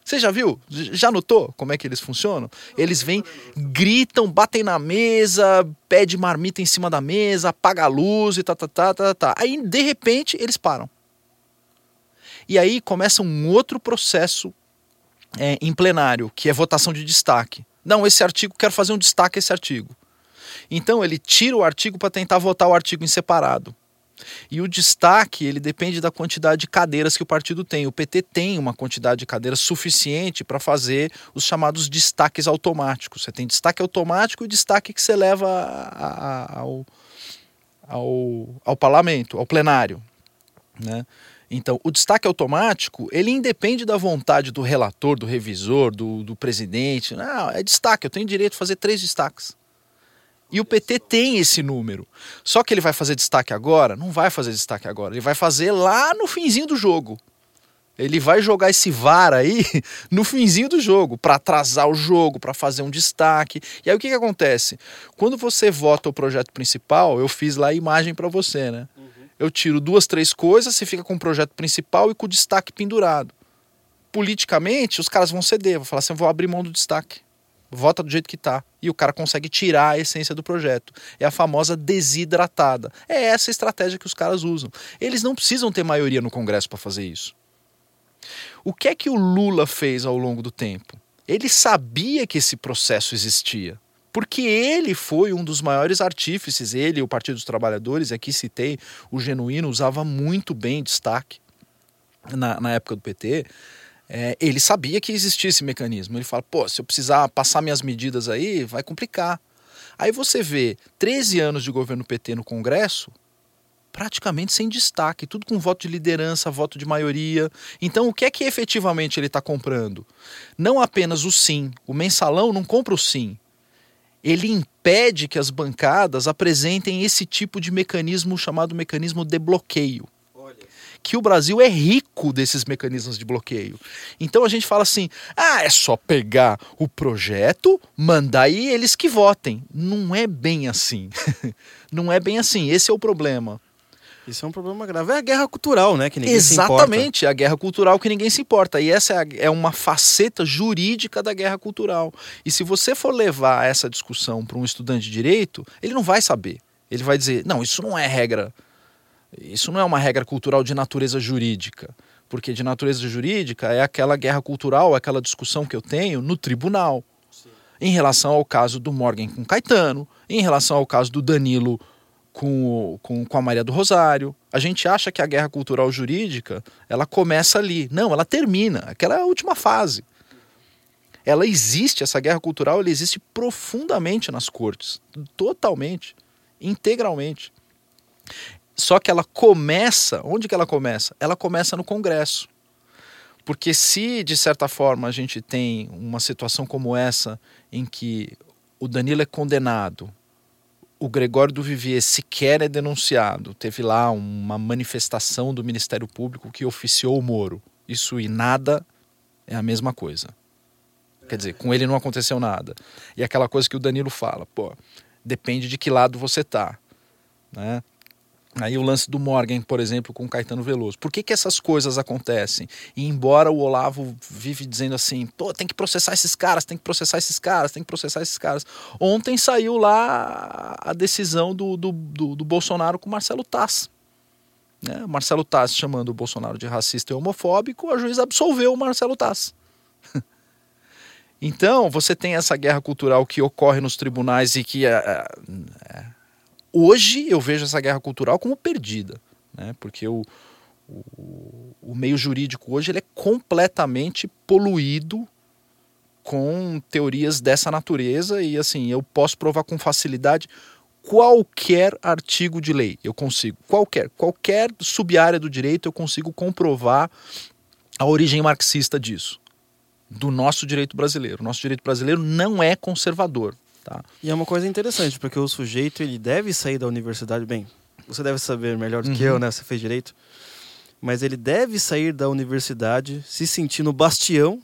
Você já viu? Já notou como é que eles funcionam? Eles vêm, gritam, batem na mesa, pede marmita em cima da mesa, apaga a luz e tá, tá, tá, tá, tá. Aí, de repente, eles param. E aí começa um outro processo é, em plenário, que é votação de destaque. Não, esse artigo, quero fazer um destaque a esse artigo. Então ele tira o artigo para tentar votar o artigo em separado. E o destaque, ele depende da quantidade de cadeiras que o partido tem. O PT tem uma quantidade de cadeiras suficiente para fazer os chamados destaques automáticos. Você tem destaque automático e destaque que você leva a, a, ao, ao, ao parlamento, ao plenário. Né? Então, o destaque automático, ele independe da vontade do relator, do revisor, do, do presidente. Não, é destaque, eu tenho direito a fazer três destaques. E o PT tem esse número. Só que ele vai fazer destaque agora? Não vai fazer destaque agora. Ele vai fazer lá no finzinho do jogo. Ele vai jogar esse VAR aí no finzinho do jogo, para atrasar o jogo, para fazer um destaque. E aí o que, que acontece? Quando você vota o projeto principal, eu fiz lá a imagem para você, né? Eu tiro duas, três coisas, você fica com o projeto principal e com o destaque pendurado. Politicamente, os caras vão ceder, vão falar assim: eu vou abrir mão do destaque. vota do jeito que está. E o cara consegue tirar a essência do projeto. É a famosa desidratada. É essa estratégia que os caras usam. Eles não precisam ter maioria no Congresso para fazer isso. O que é que o Lula fez ao longo do tempo? Ele sabia que esse processo existia. Porque ele foi um dos maiores artífices, ele o Partido dos Trabalhadores, aqui citei, o Genuíno usava muito bem destaque na, na época do PT, é, ele sabia que existia esse mecanismo. Ele fala, pô, se eu precisar passar minhas medidas aí, vai complicar. Aí você vê 13 anos de governo PT no Congresso, praticamente sem destaque, tudo com voto de liderança, voto de maioria. Então, o que é que efetivamente ele está comprando? Não apenas o sim. O mensalão não compra o sim. Ele impede que as bancadas apresentem esse tipo de mecanismo chamado mecanismo de bloqueio que o Brasil é rico desses mecanismos de bloqueio. Então a gente fala assim: ah, é só pegar o projeto, mandar aí eles que votem. Não é bem assim. Não é bem assim. Esse é o problema. Isso é um problema grave. É a guerra cultural, né? Que ninguém Exatamente, se a guerra cultural que ninguém se importa. E essa é, é uma faceta jurídica da guerra cultural. E se você for levar essa discussão para um estudante de direito, ele não vai saber. Ele vai dizer: não, isso não é regra isso não é uma regra cultural de natureza jurídica, porque de natureza jurídica é aquela guerra cultural, aquela discussão que eu tenho no tribunal. Sim. Em relação ao caso do Morgan com Caetano, em relação ao caso do Danilo com, com, com a Maria do Rosário. A gente acha que a guerra cultural jurídica ela começa ali. Não, ela termina. Aquela é a última fase. Ela existe, essa guerra cultural, ela existe profundamente nas cortes. Totalmente. Integralmente. Só que ela começa, onde que ela começa? Ela começa no Congresso. Porque se, de certa forma, a gente tem uma situação como essa, em que o Danilo é condenado, o Gregório do Vivier sequer é denunciado, teve lá uma manifestação do Ministério Público que oficiou o Moro. Isso e nada é a mesma coisa. Quer dizer, com ele não aconteceu nada. E aquela coisa que o Danilo fala, pô, depende de que lado você tá, né? Aí o lance do Morgan, por exemplo, com Caetano Veloso. Por que, que essas coisas acontecem? E embora o Olavo vive dizendo assim, pô, tem que processar esses caras, tem que processar esses caras, tem que processar esses caras. Ontem saiu lá a decisão do, do, do, do Bolsonaro com Marcelo Tass. Né? Marcelo Tass chamando o Bolsonaro de racista e homofóbico, a juiz absolveu o Marcelo Tass. então, você tem essa guerra cultural que ocorre nos tribunais e que é, é, Hoje eu vejo essa guerra cultural como perdida, né? porque o, o, o meio jurídico hoje ele é completamente poluído com teorias dessa natureza e assim eu posso provar com facilidade qualquer artigo de lei eu consigo. Qualquer qualquer subárea do direito eu consigo comprovar a origem marxista disso do nosso direito brasileiro. O nosso direito brasileiro não é conservador Tá? E é uma coisa interessante, porque o sujeito ele deve sair da universidade, bem, você deve saber melhor do uhum. que eu, né? Você fez direito. Mas ele deve sair da universidade se sentindo bastião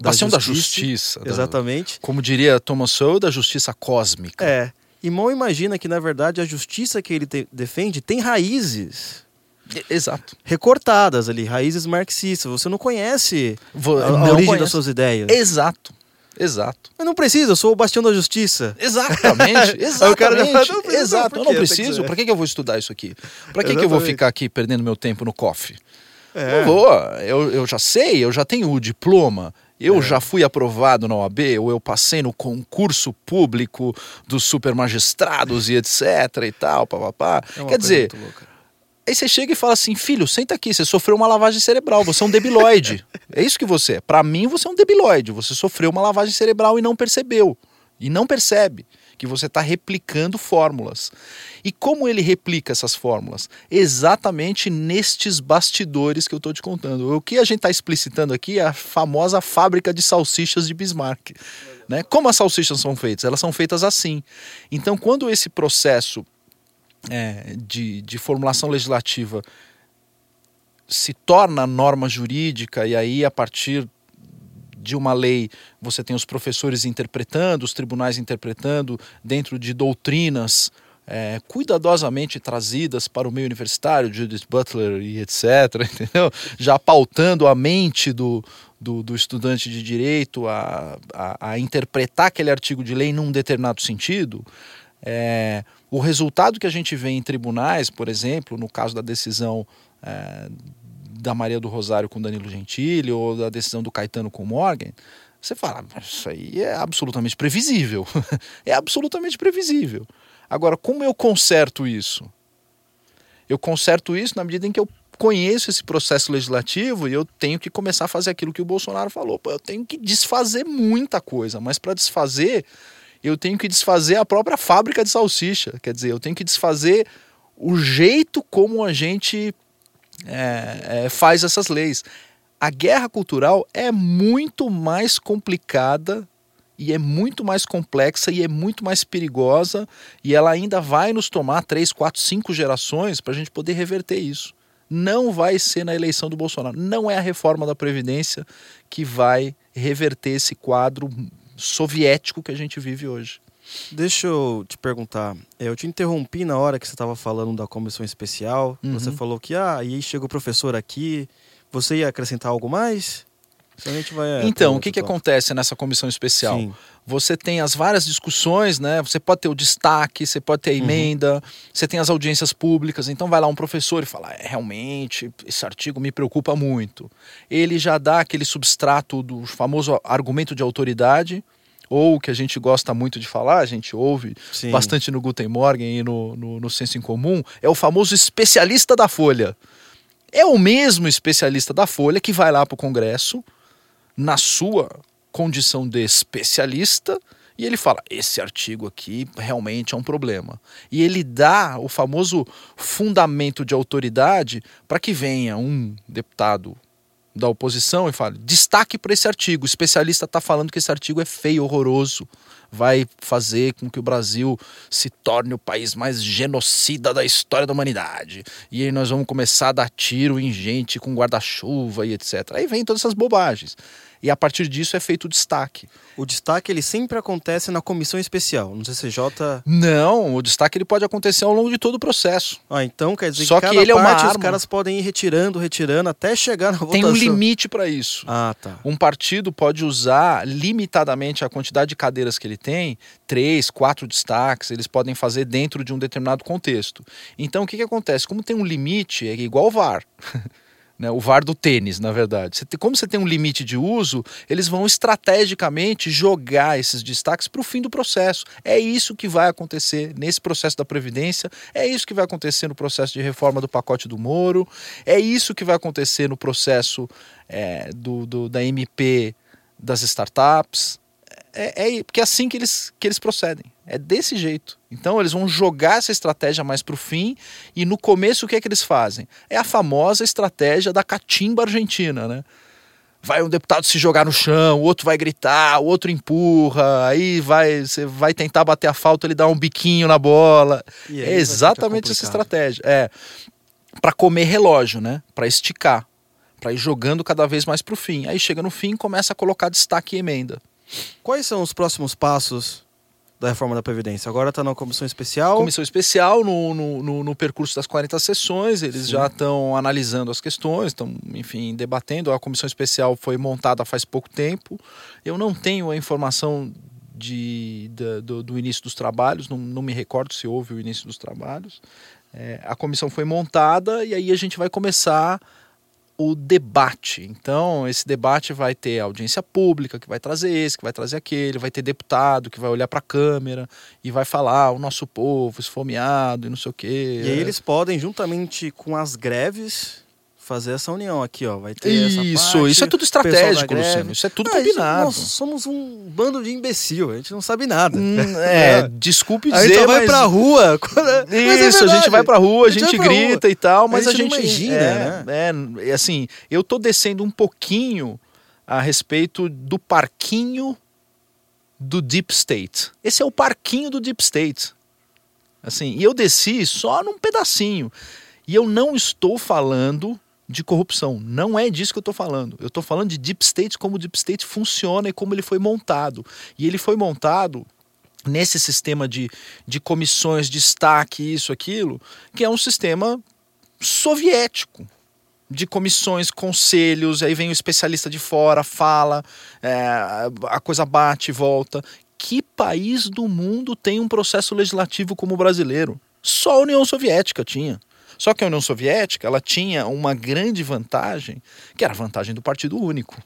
da bastião justiça, da justiça. Exatamente. Da, como diria Thomas Sowell, da justiça cósmica. É. E mal imagina que, na verdade, a justiça que ele te, defende tem raízes. Exato. Recortadas ali, raízes marxistas. Você não conhece Vou, a, a origem conhece. das suas ideias. Exato. Exato. Mas não precisa, eu sou o bastião da justiça. Exatamente, exatamente. não Exato, eu não preciso. Para que, que eu vou estudar isso aqui? Para que, que eu vou ficar aqui perdendo meu tempo no coffee? É. Não vou, eu, eu já sei, eu já tenho o diploma, eu é. já fui aprovado na OAB, ou eu passei no concurso público dos supermagistrados e etc e tal, papapá. É Quer dizer, Aí você chega e fala assim: filho, senta aqui, você sofreu uma lavagem cerebral, você é um debilóide. é isso que você é. Para mim, você é um debilóide. Você sofreu uma lavagem cerebral e não percebeu. E não percebe que você está replicando fórmulas. E como ele replica essas fórmulas? Exatamente nestes bastidores que eu estou te contando. O que a gente está explicitando aqui é a famosa fábrica de salsichas de Bismarck. Né? Como as salsichas são feitas? Elas são feitas assim. Então, quando esse processo é, de, de formulação legislativa se torna norma jurídica, e aí a partir de uma lei você tem os professores interpretando, os tribunais interpretando dentro de doutrinas é, cuidadosamente trazidas para o meio universitário, Judith Butler e etc., entendeu? Já pautando a mente do, do, do estudante de direito a, a, a, interpretar aquele artigo de lei num determinado sentido, é, o resultado que a gente vê em tribunais, por exemplo, no caso da decisão é, da Maria do Rosário com Danilo Gentili ou da decisão do Caetano com Morgan, você fala, isso aí é absolutamente previsível. é absolutamente previsível. Agora, como eu conserto isso? Eu conserto isso na medida em que eu conheço esse processo legislativo e eu tenho que começar a fazer aquilo que o Bolsonaro falou. Eu tenho que desfazer muita coisa, mas para desfazer, eu tenho que desfazer a própria fábrica de salsicha. Quer dizer, eu tenho que desfazer o jeito como a gente é, é, faz essas leis. A guerra cultural é muito mais complicada e é muito mais complexa e é muito mais perigosa e ela ainda vai nos tomar três, quatro, cinco gerações para a gente poder reverter isso. Não vai ser na eleição do Bolsonaro. Não é a reforma da Previdência que vai reverter esse quadro soviético que a gente vive hoje. Deixa eu te perguntar. Eu te interrompi na hora que você estava falando da comissão especial. Uhum. Você falou que, ah, e aí chega o professor aqui. Você ia acrescentar algo mais? Vai, é, então, o que, que acontece nessa comissão especial? Sim. Você tem as várias discussões, né? Você pode ter o destaque, você pode ter a uhum. emenda, uhum. você tem as audiências públicas. Então vai lá um professor e fala: é, realmente, esse artigo me preocupa muito. Ele já dá aquele substrato do famoso argumento de autoridade, ou que a gente gosta muito de falar, a gente ouve Sim. bastante no Guten Morgen e no, no, no Senso em Comum, é o famoso especialista da Folha. É o mesmo especialista da Folha que vai lá para o Congresso na sua condição de especialista e ele fala: esse artigo aqui realmente é um problema. E ele dá o famoso fundamento de autoridade para que venha um deputado da oposição e fale: destaque para esse artigo. O especialista está falando que esse artigo é feio, horroroso, vai fazer com que o Brasil se torne o país mais genocida da história da humanidade. E aí nós vamos começar a dar tiro em gente com guarda-chuva e etc. Aí vem todas essas bobagens e a partir disso é feito o destaque. O destaque ele sempre acontece na comissão especial, no CCJ? Não, o destaque ele pode acontecer ao longo de todo o processo. Ah, então quer dizer Só que, que ele parte, é uma arma. os caras podem ir retirando, retirando até chegar na votação. Tem um limite para isso. Ah, tá. Um partido pode usar limitadamente a quantidade de cadeiras que ele tem, três, quatro destaques, eles podem fazer dentro de um determinado contexto. Então o que, que acontece? Como tem um limite, é igual o VAR. né, o VAR do tênis, na verdade. Você como você tem um limite de uso, eles vão estrategicamente jogar esses destaques para o fim do processo. É isso que vai acontecer nesse processo da Previdência, é isso que vai acontecer no processo de reforma do pacote do Moro, é isso que vai acontecer no processo é, do, do, da MP das startups. É, é, porque é assim que eles, que eles procedem. É desse jeito. Então eles vão jogar essa estratégia mais para o fim e no começo o que é que eles fazem? É a famosa estratégia da catimba argentina, né? Vai um deputado se jogar no chão, o outro vai gritar, o outro empurra, aí vai você vai tentar bater a falta, ele dá um biquinho na bola. É exatamente essa estratégia. É para comer relógio, né? Para esticar, para ir jogando cada vez mais para o fim. Aí chega no fim, começa a colocar destaque e emenda. Quais são os próximos passos da reforma da Previdência. Agora está na comissão especial. Comissão especial, no, no, no, no percurso das 40 sessões, eles Sim. já estão analisando as questões, estão, enfim, debatendo. A comissão especial foi montada faz pouco tempo. Eu não tenho a informação de, do, do, início dos trabalhos, não, não me recordo se houve o início dos trabalhos. É, a comissão foi montada e aí a gente vai começar o debate. Então, esse debate vai ter audiência pública, que vai trazer esse, que vai trazer aquele, vai ter deputado que vai olhar para a câmera e vai falar o nosso povo esfomeado e não sei o quê. E aí eles podem, juntamente com as greves, fazer essa união aqui, ó. Vai ter isso, essa parte, isso é tudo estratégico, Luciano. Isso é tudo ah, combinado. Isso, nós somos um bando de imbecil, a gente não sabe nada. Hum, é, é, desculpe dizer, a gente vai mas... pra rua. É isso, é a gente vai pra rua, a gente, a gente grita e tal, mas a gente, a gente imagina, é, né? É, assim, eu tô descendo um pouquinho a respeito do parquinho do Deep State. Esse é o parquinho do Deep State. Assim, e eu desci só num pedacinho. E eu não estou falando de corrupção. Não é disso que eu estou falando. Eu estou falando de Deep State, como o Deep State funciona e como ele foi montado. E ele foi montado nesse sistema de, de comissões, destaque, isso, aquilo, que é um sistema soviético de comissões, conselhos, aí vem o especialista de fora, fala, é, a coisa bate e volta. Que país do mundo tem um processo legislativo como o brasileiro? Só a União Soviética tinha. Só que a União Soviética ela tinha uma grande vantagem, que era a vantagem do Partido Único.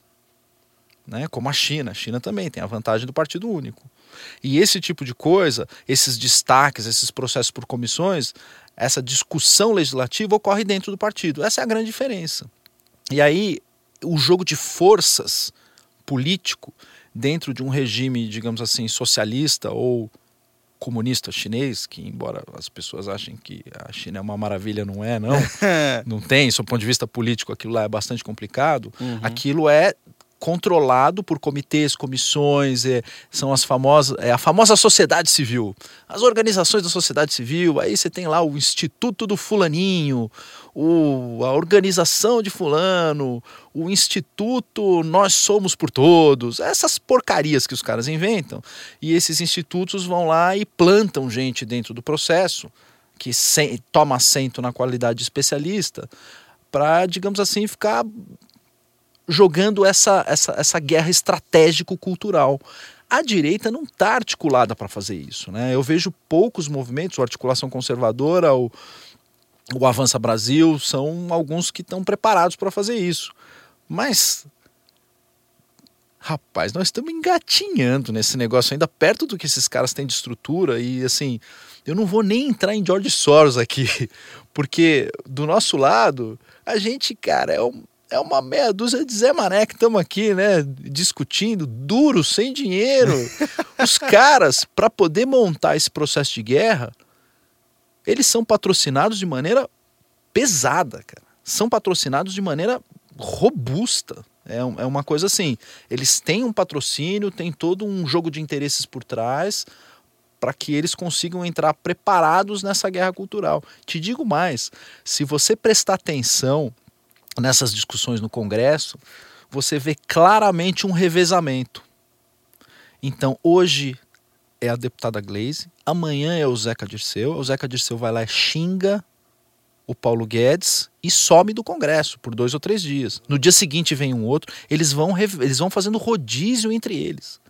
Né? Como a China. A China também tem a vantagem do Partido Único. E esse tipo de coisa, esses destaques, esses processos por comissões, essa discussão legislativa ocorre dentro do partido. Essa é a grande diferença. E aí, o jogo de forças político dentro de um regime, digamos assim, socialista ou comunista chinês, que embora as pessoas achem que a China é uma maravilha, não é, não. não tem, do ponto de vista político, aquilo lá é bastante complicado. Uhum. Aquilo é controlado por comitês, comissões, é, são as famosas, é a famosa sociedade civil, as organizações da sociedade civil. Aí você tem lá o Instituto do Fulaninho, o, a organização de Fulano, o Instituto Nós Somos por Todos, essas porcarias que os caras inventam. E esses institutos vão lá e plantam gente dentro do processo que toma assento na qualidade de especialista para, digamos assim, ficar jogando essa, essa, essa guerra estratégico-cultural. A direita não está articulada para fazer isso. Né? Eu vejo poucos movimentos, a articulação conservadora, o, o Avança Brasil, são alguns que estão preparados para fazer isso. Mas, rapaz, nós estamos engatinhando nesse negócio ainda perto do que esses caras têm de estrutura e assim, eu não vou nem entrar em George Soros aqui, porque do nosso lado, a gente, cara, é um, é uma meia dúzia de Zé Mané que estamos aqui, né, discutindo, duro, sem dinheiro. Os caras, para poder montar esse processo de guerra, eles são patrocinados de maneira pesada, cara. São patrocinados de maneira robusta. É, é uma coisa assim, eles têm um patrocínio, tem todo um jogo de interesses por trás para que eles consigam entrar preparados nessa guerra cultural. Te digo mais, se você prestar atenção nessas discussões no Congresso, você vê claramente um revezamento. Então, hoje é a deputada Glaze, amanhã é o Zeca Dirceu, o Zeca Dirceu vai lá xinga o Paulo Guedes e some do Congresso por dois ou três dias. No dia seguinte vem um outro, eles vão, eles vão fazendo rodízio entre eles.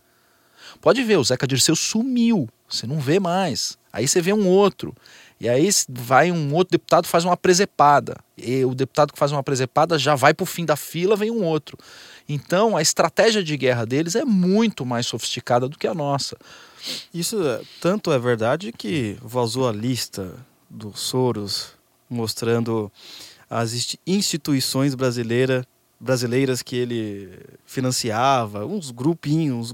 Pode ver, o Zeca Dirceu sumiu, você não vê mais. Aí você vê um outro. E aí vai um outro deputado faz uma presepada. E o deputado que faz uma presepada já vai para o fim da fila, vem um outro. Então a estratégia de guerra deles é muito mais sofisticada do que a nossa. Isso é, tanto é verdade que vazou a lista do Soros mostrando as instituições brasileira, brasileiras que ele financiava, uns grupinhos, uns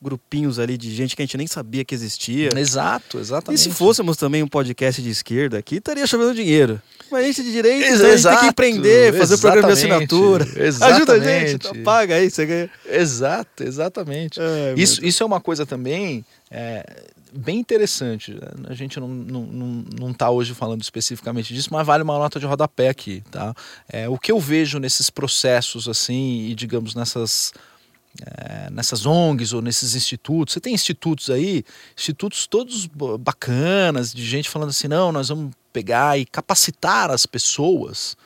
grupinhos ali de gente que a gente nem sabia que existia. Exato, exatamente. E se fôssemos também um podcast de esquerda aqui, estaria chovendo dinheiro. Mas a gente de direita, então a gente tem que empreender, fazer o programa de assinatura. Exatamente. Ajuda a gente, então paga aí, você ganha. Exato, exatamente. Isso, isso é uma coisa também é, bem interessante. A gente não, não, não, não tá hoje falando especificamente disso, mas vale uma nota de rodapé aqui, tá? É, o que eu vejo nesses processos, assim, e digamos nessas é, nessas ONGs ou nesses institutos. Você tem institutos aí, institutos todos bacanas, de gente falando assim: não, nós vamos pegar e capacitar as pessoas.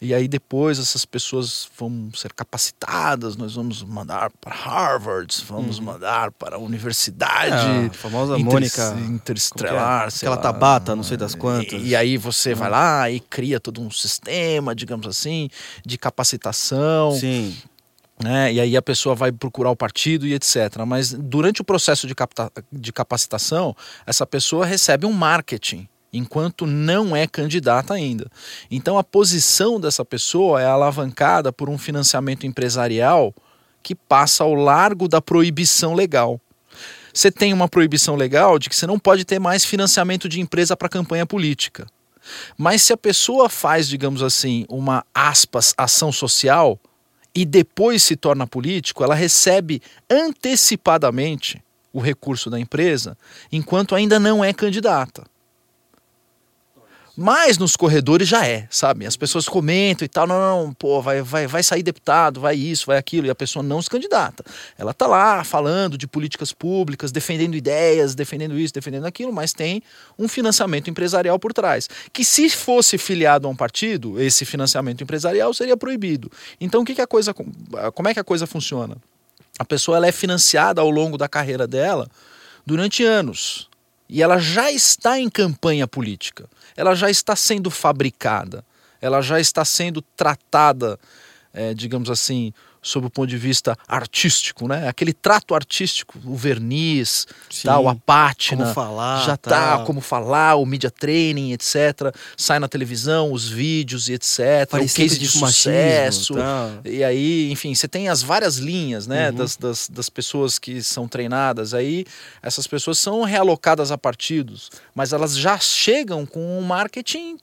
E aí depois essas pessoas vão ser capacitadas, nós vamos mandar para Harvard, vamos uhum. mandar para a universidade. É, a famosa inter Mônica Interestelar. É? Aquela tabata, não sei das quantas. E, e aí você uhum. vai lá e cria todo um sistema, digamos assim, de capacitação. Sim né? E aí a pessoa vai procurar o partido e etc. Mas durante o processo de, de capacitação, essa pessoa recebe um marketing enquanto não é candidata ainda. Então a posição dessa pessoa é alavancada por um financiamento empresarial que passa ao largo da proibição legal. Você tem uma proibição legal de que você não pode ter mais financiamento de empresa para campanha política. Mas se a pessoa faz, digamos assim, uma aspas ação social, e depois se torna político, ela recebe antecipadamente o recurso da empresa, enquanto ainda não é candidata. Mas nos corredores já é, sabe? As pessoas comentam e tal, não, não, pô, vai, vai, vai sair deputado, vai isso, vai aquilo, e a pessoa não se candidata. Ela tá lá falando de políticas públicas, defendendo ideias, defendendo isso, defendendo aquilo, mas tem um financiamento empresarial por trás. Que se fosse filiado a um partido, esse financiamento empresarial seria proibido. Então, o que, que a coisa. Como é que a coisa funciona? A pessoa ela é financiada ao longo da carreira dela durante anos. E ela já está em campanha política ela já está sendo fabricada, ela já está sendo tratada, é, digamos assim, sob o ponto de vista artístico, né? Aquele trato artístico, o verniz, Sim, tal, a pátina, como falar, já tá, como falar, o media training, etc. Sai na televisão, os vídeos e etc. o case de sucesso. E aí, enfim, você tem as várias linhas, né? Uhum. Das, das, das pessoas que são treinadas. Aí, essas pessoas são realocadas a partidos, mas elas já chegam com um marketing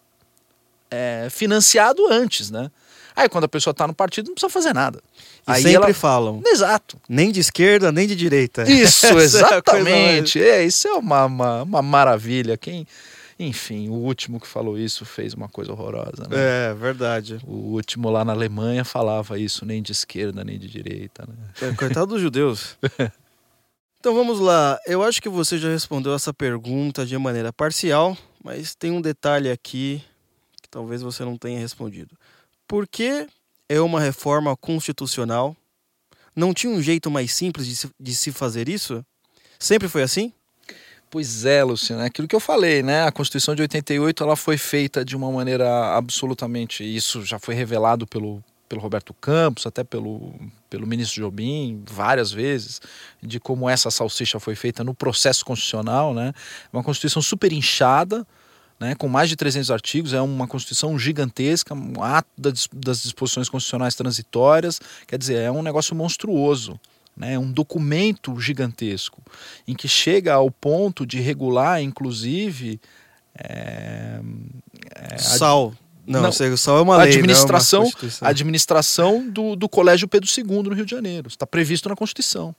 é, financiado antes, né? Aí quando a pessoa está no partido não precisa fazer nada. E Aí sempre ela... falam. Exato. Nem de esquerda, nem de direita. Isso, é exatamente. é, isso é uma, uma, uma, maravilha. Quem. Enfim, o último que falou isso fez uma coisa horrorosa. Né? É, verdade. O último lá na Alemanha falava isso, nem de esquerda, nem de direita. Né? É, coitado dos judeus. então vamos lá. Eu acho que você já respondeu essa pergunta de maneira parcial, mas tem um detalhe aqui que talvez você não tenha respondido. Por que é uma reforma constitucional. Não tinha um jeito mais simples de se, de se fazer isso? Sempre foi assim? Pois é, Luciano, é aquilo que eu falei, né? A Constituição de 88 ela foi feita de uma maneira absolutamente. Isso já foi revelado pelo, pelo Roberto Campos, até pelo, pelo ministro Jobim, várias vezes, de como essa salsicha foi feita no processo constitucional, né? Uma Constituição super inchada, né, com mais de 300 artigos, é uma Constituição gigantesca, um ato das disposições constitucionais transitórias, quer dizer, é um negócio monstruoso. Né, um documento gigantesco, em que chega ao ponto de regular, inclusive. É, é, Sal. Não, não sal é uma lei. Administração, não é uma administração do, do Colégio Pedro II no Rio de Janeiro. Está previsto na Constituição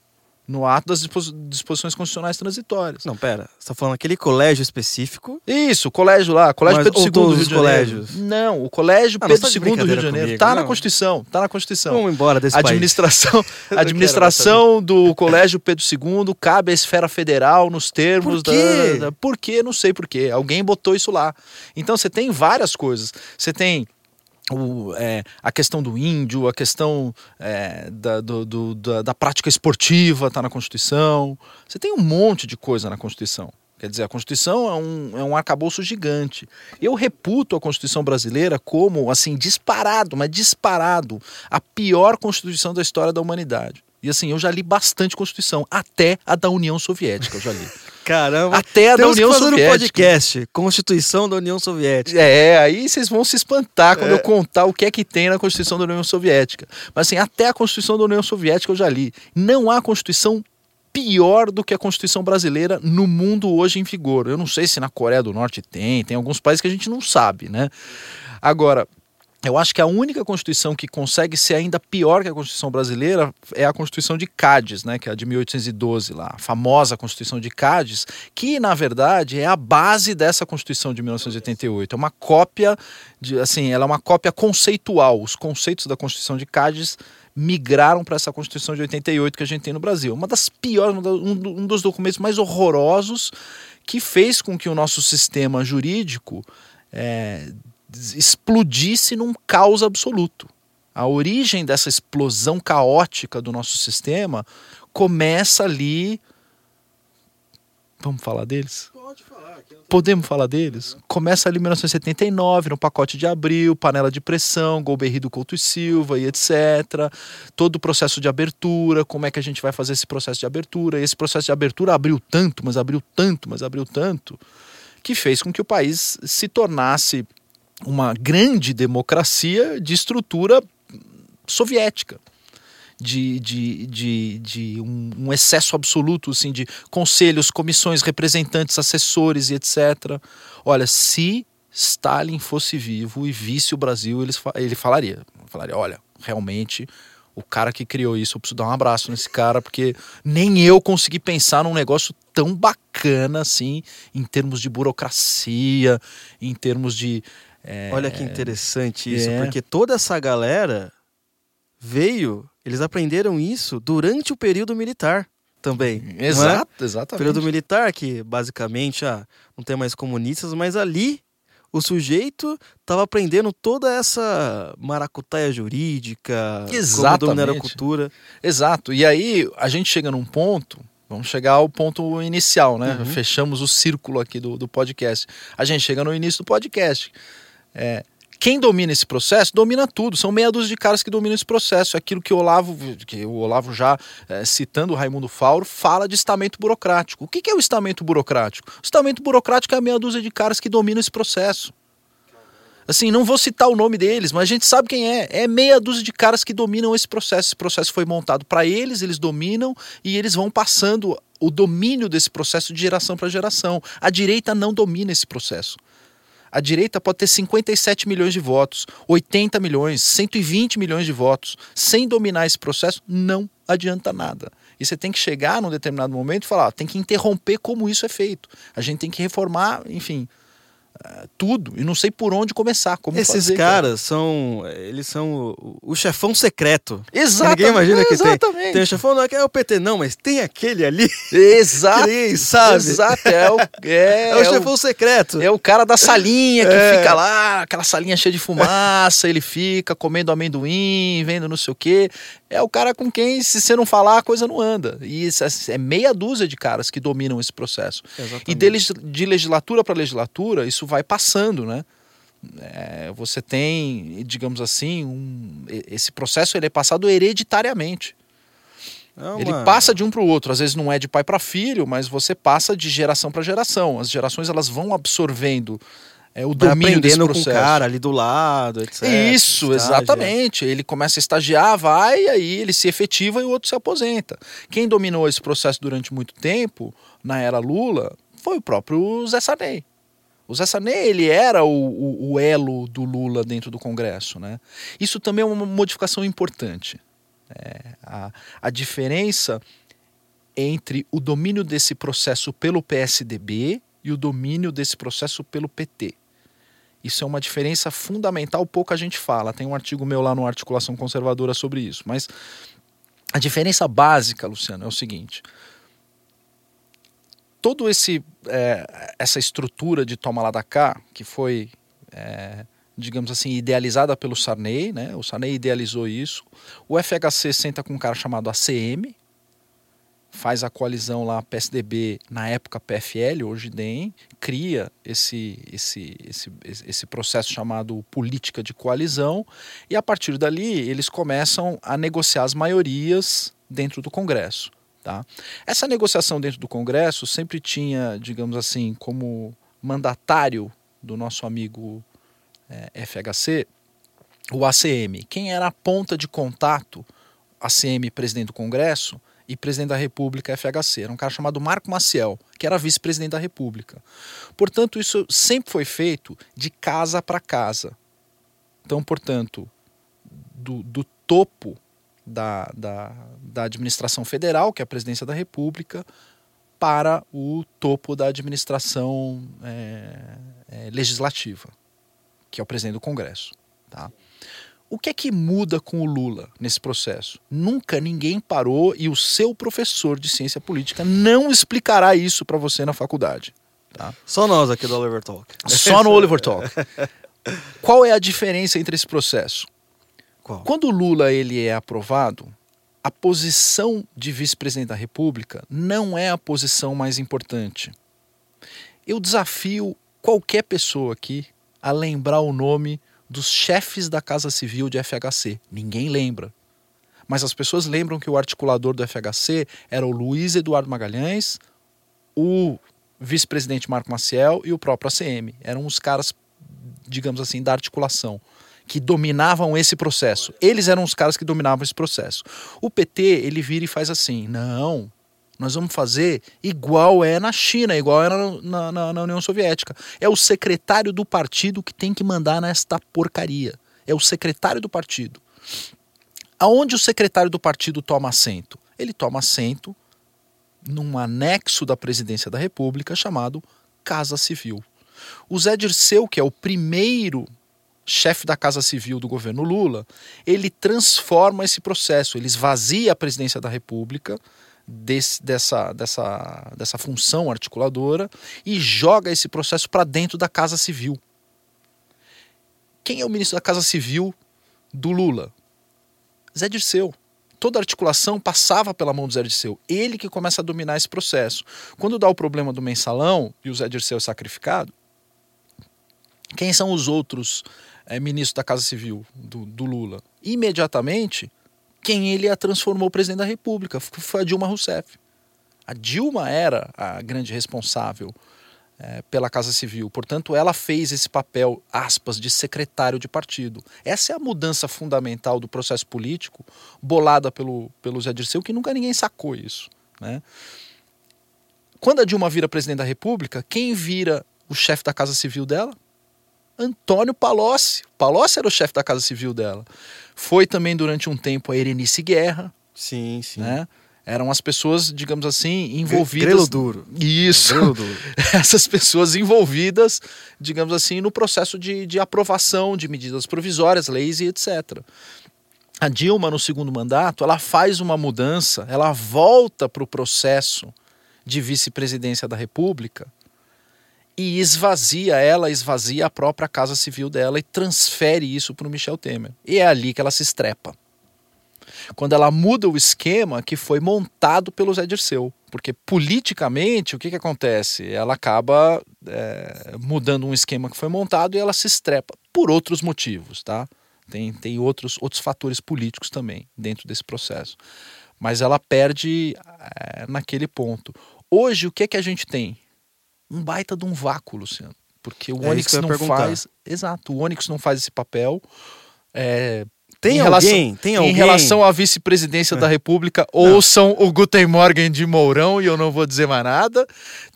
no ato das disposições constitucionais transitórias. Não, pera, você está falando aquele colégio específico? Isso, o colégio lá, Colégio Mas, Pedro II do Rio de colégios? Janeiro. Não, o Colégio ah, Pedro II do Rio de Janeiro está na Constituição, está na Constituição. Vamos embora desse administração, país. administração do Colégio Pedro II cabe à esfera federal nos termos por quê? da, da por quê? Não sei por quê. Alguém botou isso lá. Então você tem várias coisas. Você tem o, é, a questão do índio, a questão é, da, do, do, da, da, prática esportiva está na Constituição. Você tem um monte de coisa na Constituição. Quer dizer, a Constituição é um, é um arcabouço gigante. Eu reputo a Constituição brasileira como, assim, disparado, mas disparado, a pior Constituição da história da humanidade. E assim, eu já li bastante Constituição, até a da União Soviética eu já li. Caramba. Até a da União que Soviética. podcast, Constituição da União Soviética. É, aí vocês vão se espantar quando é. eu contar o que é que tem na Constituição da União Soviética. Mas assim, até a Constituição da União Soviética eu já li. Não há Constituição pior do que a Constituição brasileira no mundo hoje em vigor. Eu não sei se na Coreia do Norte tem, tem alguns países que a gente não sabe, né? Agora, eu acho que a única Constituição que consegue ser ainda pior que a Constituição brasileira é a Constituição de Cádiz, né, que é a de 1812 lá, a famosa Constituição de Cádiz, que na verdade é a base dessa Constituição de 1988. É uma cópia de, assim, ela é uma cópia conceitual. Os conceitos da Constituição de Cádiz migraram para essa Constituição de 88 que a gente tem no Brasil. Uma das piores, um dos documentos mais horrorosos que fez com que o nosso sistema jurídico é, explodisse num caos absoluto. A origem dessa explosão caótica do nosso sistema começa ali. Vamos falar deles? Pode falar. Podemos falar deles? Começa ali em 1979, no pacote de abril, panela de pressão, Golbery do Couto e Silva e etc. Todo o processo de abertura, como é que a gente vai fazer esse processo de abertura. E esse processo de abertura abriu tanto, mas abriu tanto, mas abriu tanto, que fez com que o país se tornasse uma grande democracia de estrutura soviética. De, de, de, de um, um, excesso absoluto assim, de conselhos, comissões, representantes, assessores e etc. Olha, se Stalin fosse vivo e visse o Brasil, ele, ele falaria, falaria, olha, realmente o cara que criou isso, eu preciso dar um abraço nesse cara, porque nem eu consegui pensar num negócio tão bacana assim, em termos de burocracia, em termos de. É, Olha que interessante isso, é. porque toda essa galera veio, eles aprenderam isso durante o período militar também. É? Exato, é? exatamente. Período militar, que basicamente ah, não tem mais comunistas, mas ali o sujeito estava aprendendo toda essa maracutaia jurídica, Exatamente. como dominar a cultura. Exato. E aí a gente chega num ponto, vamos chegar ao ponto inicial, né? Uhum. Fechamos o círculo aqui do, do podcast. A gente chega no início do podcast. É, quem domina esse processo domina tudo. São meia dúzia de caras que dominam esse processo. É aquilo que o Olavo, que o Olavo já é, citando o Raimundo Fauro, fala de estamento burocrático. O que, que é o estamento burocrático? O estamento burocrático é a meia dúzia de caras que dominam esse processo. Assim, não vou citar o nome deles, mas a gente sabe quem é. É meia dúzia de caras que dominam esse processo. Esse processo foi montado para eles, eles dominam e eles vão passando o domínio desse processo de geração para geração. A direita não domina esse processo. A direita pode ter 57 milhões de votos, 80 milhões, 120 milhões de votos. Sem dominar esse processo, não adianta nada. E você tem que chegar num determinado momento e falar, tem que interromper como isso é feito. A gente tem que reformar, enfim, uh, tudo. E não sei por onde começar, como Esses fazer, caras cara. são, eles são o, o, chefão secreto. Exatamente. Ninguém imagina que exatamente. tem. Tem o chefão, não é que é o PT, não, mas tem aquele ali. Exato. Ninguém sabe. Exato, é o, é, é o chefão secreto. É o cara da salinha que é. fica lá, aquela salinha cheia de fumaça, ele fica comendo amendoim, vendo não sei o quê é o cara com quem, se você não falar, a coisa não anda. E isso é, é meia dúzia de caras que dominam esse processo. Exatamente. E de, de legislatura para legislatura, isso vai passando, né? É, você tem, digamos assim, um, esse processo ele é passado hereditariamente. É ele passa de um para o outro. Às vezes não é de pai para filho, mas você passa de geração para geração. As gerações elas vão absorvendo é, o domínio desse processo. com o cara ali do lado, etc. Isso, exatamente. Ele começa a estagiar, vai, aí ele se efetiva e o outro se aposenta. Quem dominou esse processo durante muito tempo, na era Lula, foi o próprio Zé Sarney. O Zé Sarney, ele era o, o, o elo do Lula dentro do Congresso, né? Isso também é uma modificação importante. É, a, a diferença entre o domínio desse processo pelo PSDB e o domínio desse processo pelo PT. Isso é uma diferença fundamental, pouca gente fala. Tem um artigo meu lá no Articulação Conservadora sobre isso. Mas a diferença básica, Luciano, é o seguinte: todo esse é, essa estrutura de toma lá da cá, que foi, é, digamos assim, idealizada pelo Sarney, né? O Sarney idealizou isso. O FHC senta com um cara chamado ACM, faz a coalizão lá PSDB, na época PFL, hoje DEM, cria esse, esse, esse, esse processo chamado política de coalizão e a partir dali eles começam a negociar as maiorias dentro do Congresso. Tá? Essa negociação dentro do Congresso sempre tinha, digamos assim, como mandatário do nosso amigo é, FHC, o ACM. Quem era a ponta de contato, ACM, presidente do Congresso, e presidente da República FHC. Era um cara chamado Marco Maciel, que era vice-presidente da República. Portanto, isso sempre foi feito de casa para casa. Então, portanto, do, do topo da, da, da administração federal, que é a presidência da República, para o topo da administração é, é, legislativa, que é o presidente do Congresso. Tá? O que é que muda com o Lula nesse processo? Nunca ninguém parou e o seu professor de ciência política não explicará isso para você na faculdade. Tá? Só nós aqui do Oliver Talk. Só no Oliver Talk. Qual é a diferença entre esse processo? Qual? Quando o Lula ele é aprovado, a posição de vice-presidente da República não é a posição mais importante. Eu desafio qualquer pessoa aqui a lembrar o nome dos chefes da Casa Civil de FHC. Ninguém lembra. Mas as pessoas lembram que o articulador do FHC era o Luiz Eduardo Magalhães, o vice-presidente Marco Maciel e o próprio ACM. Eram os caras, digamos assim, da articulação, que dominavam esse processo. Eles eram os caras que dominavam esse processo. O PT, ele vira e faz assim: não, nós vamos fazer igual é na China, igual era na, na, na, União Soviética. É o secretário do partido que tem que mandar nesta porcaria. É o secretário do partido. Aonde o secretário do partido toma assento? Ele toma assento num anexo da presidência da República chamado Casa Civil. O Zé Dirceu, que é o primeiro chefe da Casa Civil do governo Lula, ele transforma esse processo, ele esvazia a presidência da República desse, dessa, dessa, dessa função articuladora e joga esse processo para dentro da Casa Civil. Quem é o ministro da Casa Civil do Lula? Zé Dirceu. Toda articulação passava pela mão do Zé Dirceu. Ele que começa a dominar esse processo. Quando dá o problema do mensalão e o Zé Dirceu é sacrificado, quem são os outros é, ministros da Casa Civil do, do Lula? Imediatamente, quem ele a transformou presidente da República foi a Dilma Rousseff. A Dilma era a grande responsável é, pela Casa Civil. Portanto, ela fez esse papel, aspas, de secretário de partido. Essa é a mudança fundamental do processo político, bolada pelo, pelo Zé Dirceu, que nunca ninguém sacou isso. Né? Quando a Dilma vira presidente da República, quem vira o chefe da Casa Civil dela? Antônio Palocci. Palocci era o chefe da Casa Civil dela. Foi também durante um tempo a Erenice Guerra. Sim, sim. Né? eram as pessoas, digamos assim, envolvidas. Grelo duro. Isso. Grelo duro. Essas pessoas envolvidas, digamos assim, no processo de, de aprovação de medidas provisórias, leis e etc. A Dilma, no segundo mandato, ela faz uma mudança, ela volta para o processo de vice-presidência da República e esvazia ela, esvazia a própria Casa Civil dela e transfere isso para o Michel Temer. E é ali que ela se estrepa quando ela muda o esquema que foi montado pelo Zé Dirceu. Porque politicamente, o que, que acontece? Ela acaba é, mudando um esquema que foi montado e ela se estrepa por outros motivos, tá? Tem, tem outros, outros fatores políticos também dentro desse processo. Mas ela perde é, naquele ponto. Hoje, o que que a gente tem? Um baita de um vácuo, Luciano. Porque o é Onyx não faz. Exato, o Onyx não faz esse papel. É, tem em alguém, relação, tem alguém. Em relação à vice-presidência é. da República, ouçam o Guten Morgen de Mourão e eu não vou dizer mais nada.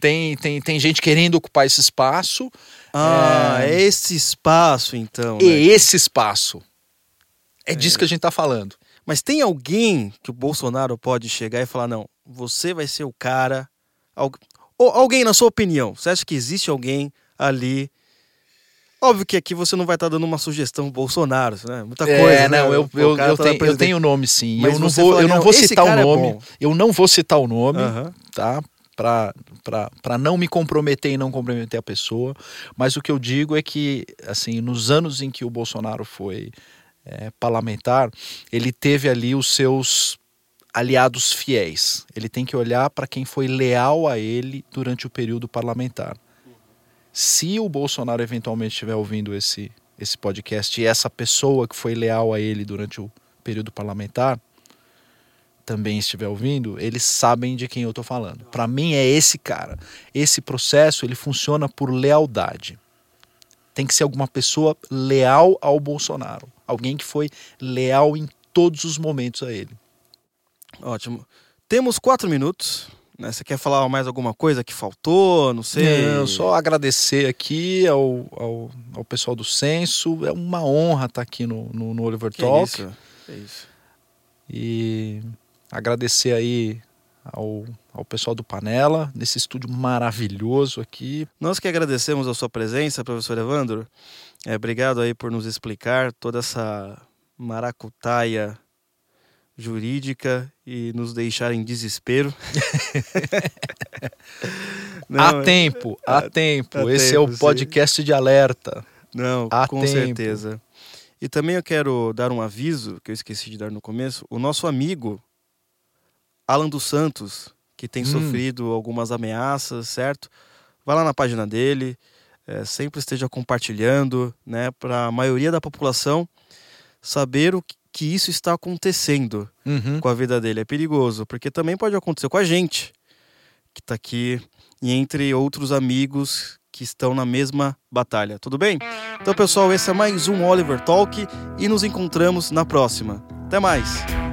Tem, tem, tem gente querendo ocupar esse espaço. Ah, é, esse espaço então. Né? esse espaço. É, é disso que a gente está falando. Mas tem alguém que o Bolsonaro pode chegar e falar: não, você vai ser o cara. Ou alguém, na sua opinião, você acha que existe alguém ali Óbvio que aqui você não vai estar tá dando uma sugestão Bolsonaro, né? Muita é, coisa. É, não, né? eu, eu, eu, tá tenho, eu tenho o nome sim. Mas eu não vou, eu não vou citar o é nome. É eu não vou citar o nome, uhum. tá? Para não me comprometer e não comprometer a pessoa. Mas o que eu digo é que, assim, nos anos em que o Bolsonaro foi é, parlamentar, ele teve ali os seus aliados fiéis. Ele tem que olhar para quem foi leal a ele durante o período parlamentar se o Bolsonaro eventualmente estiver ouvindo esse, esse podcast e essa pessoa que foi leal a ele durante o período parlamentar também estiver ouvindo, eles sabem de quem eu estou falando. Para mim é esse cara. Esse processo ele funciona por lealdade. Tem que ser alguma pessoa leal ao Bolsonaro, alguém que foi leal em todos os momentos a ele. Ótimo. Temos quatro minutos né? Você quer falar mais alguma coisa que faltou? Não sei. Não, só agradecer aqui ao, ao, ao, pessoal do Censo. É uma honra estar aqui no, no, no Oliver que Talk. Isso, que isso. E agradecer aí ao, ao pessoal do Panela, nesse estúdio maravilhoso aqui. Nós que agradecemos a sua presença, professor Evandro. É, obrigado aí por nos explicar toda essa maracutaia jurídica e nos deixar em desespero. Não, há tempo, há, há tempo. Há Esse tempo, é o podcast sim. de alerta. Não, há com tempo. certeza. E também eu quero dar um aviso que eu esqueci de dar no começo. O nosso amigo Alan dos Santos, que tem hum. sofrido algumas ameaças, certo? Vai lá na página dele, é, sempre esteja compartilhando, né, para a maioria da população saber o que que isso está acontecendo uhum. com a vida dele. É perigoso, porque também pode acontecer com a gente, que está aqui, e entre outros amigos que estão na mesma batalha. Tudo bem? Então, pessoal, esse é mais um Oliver Talk e nos encontramos na próxima. Até mais!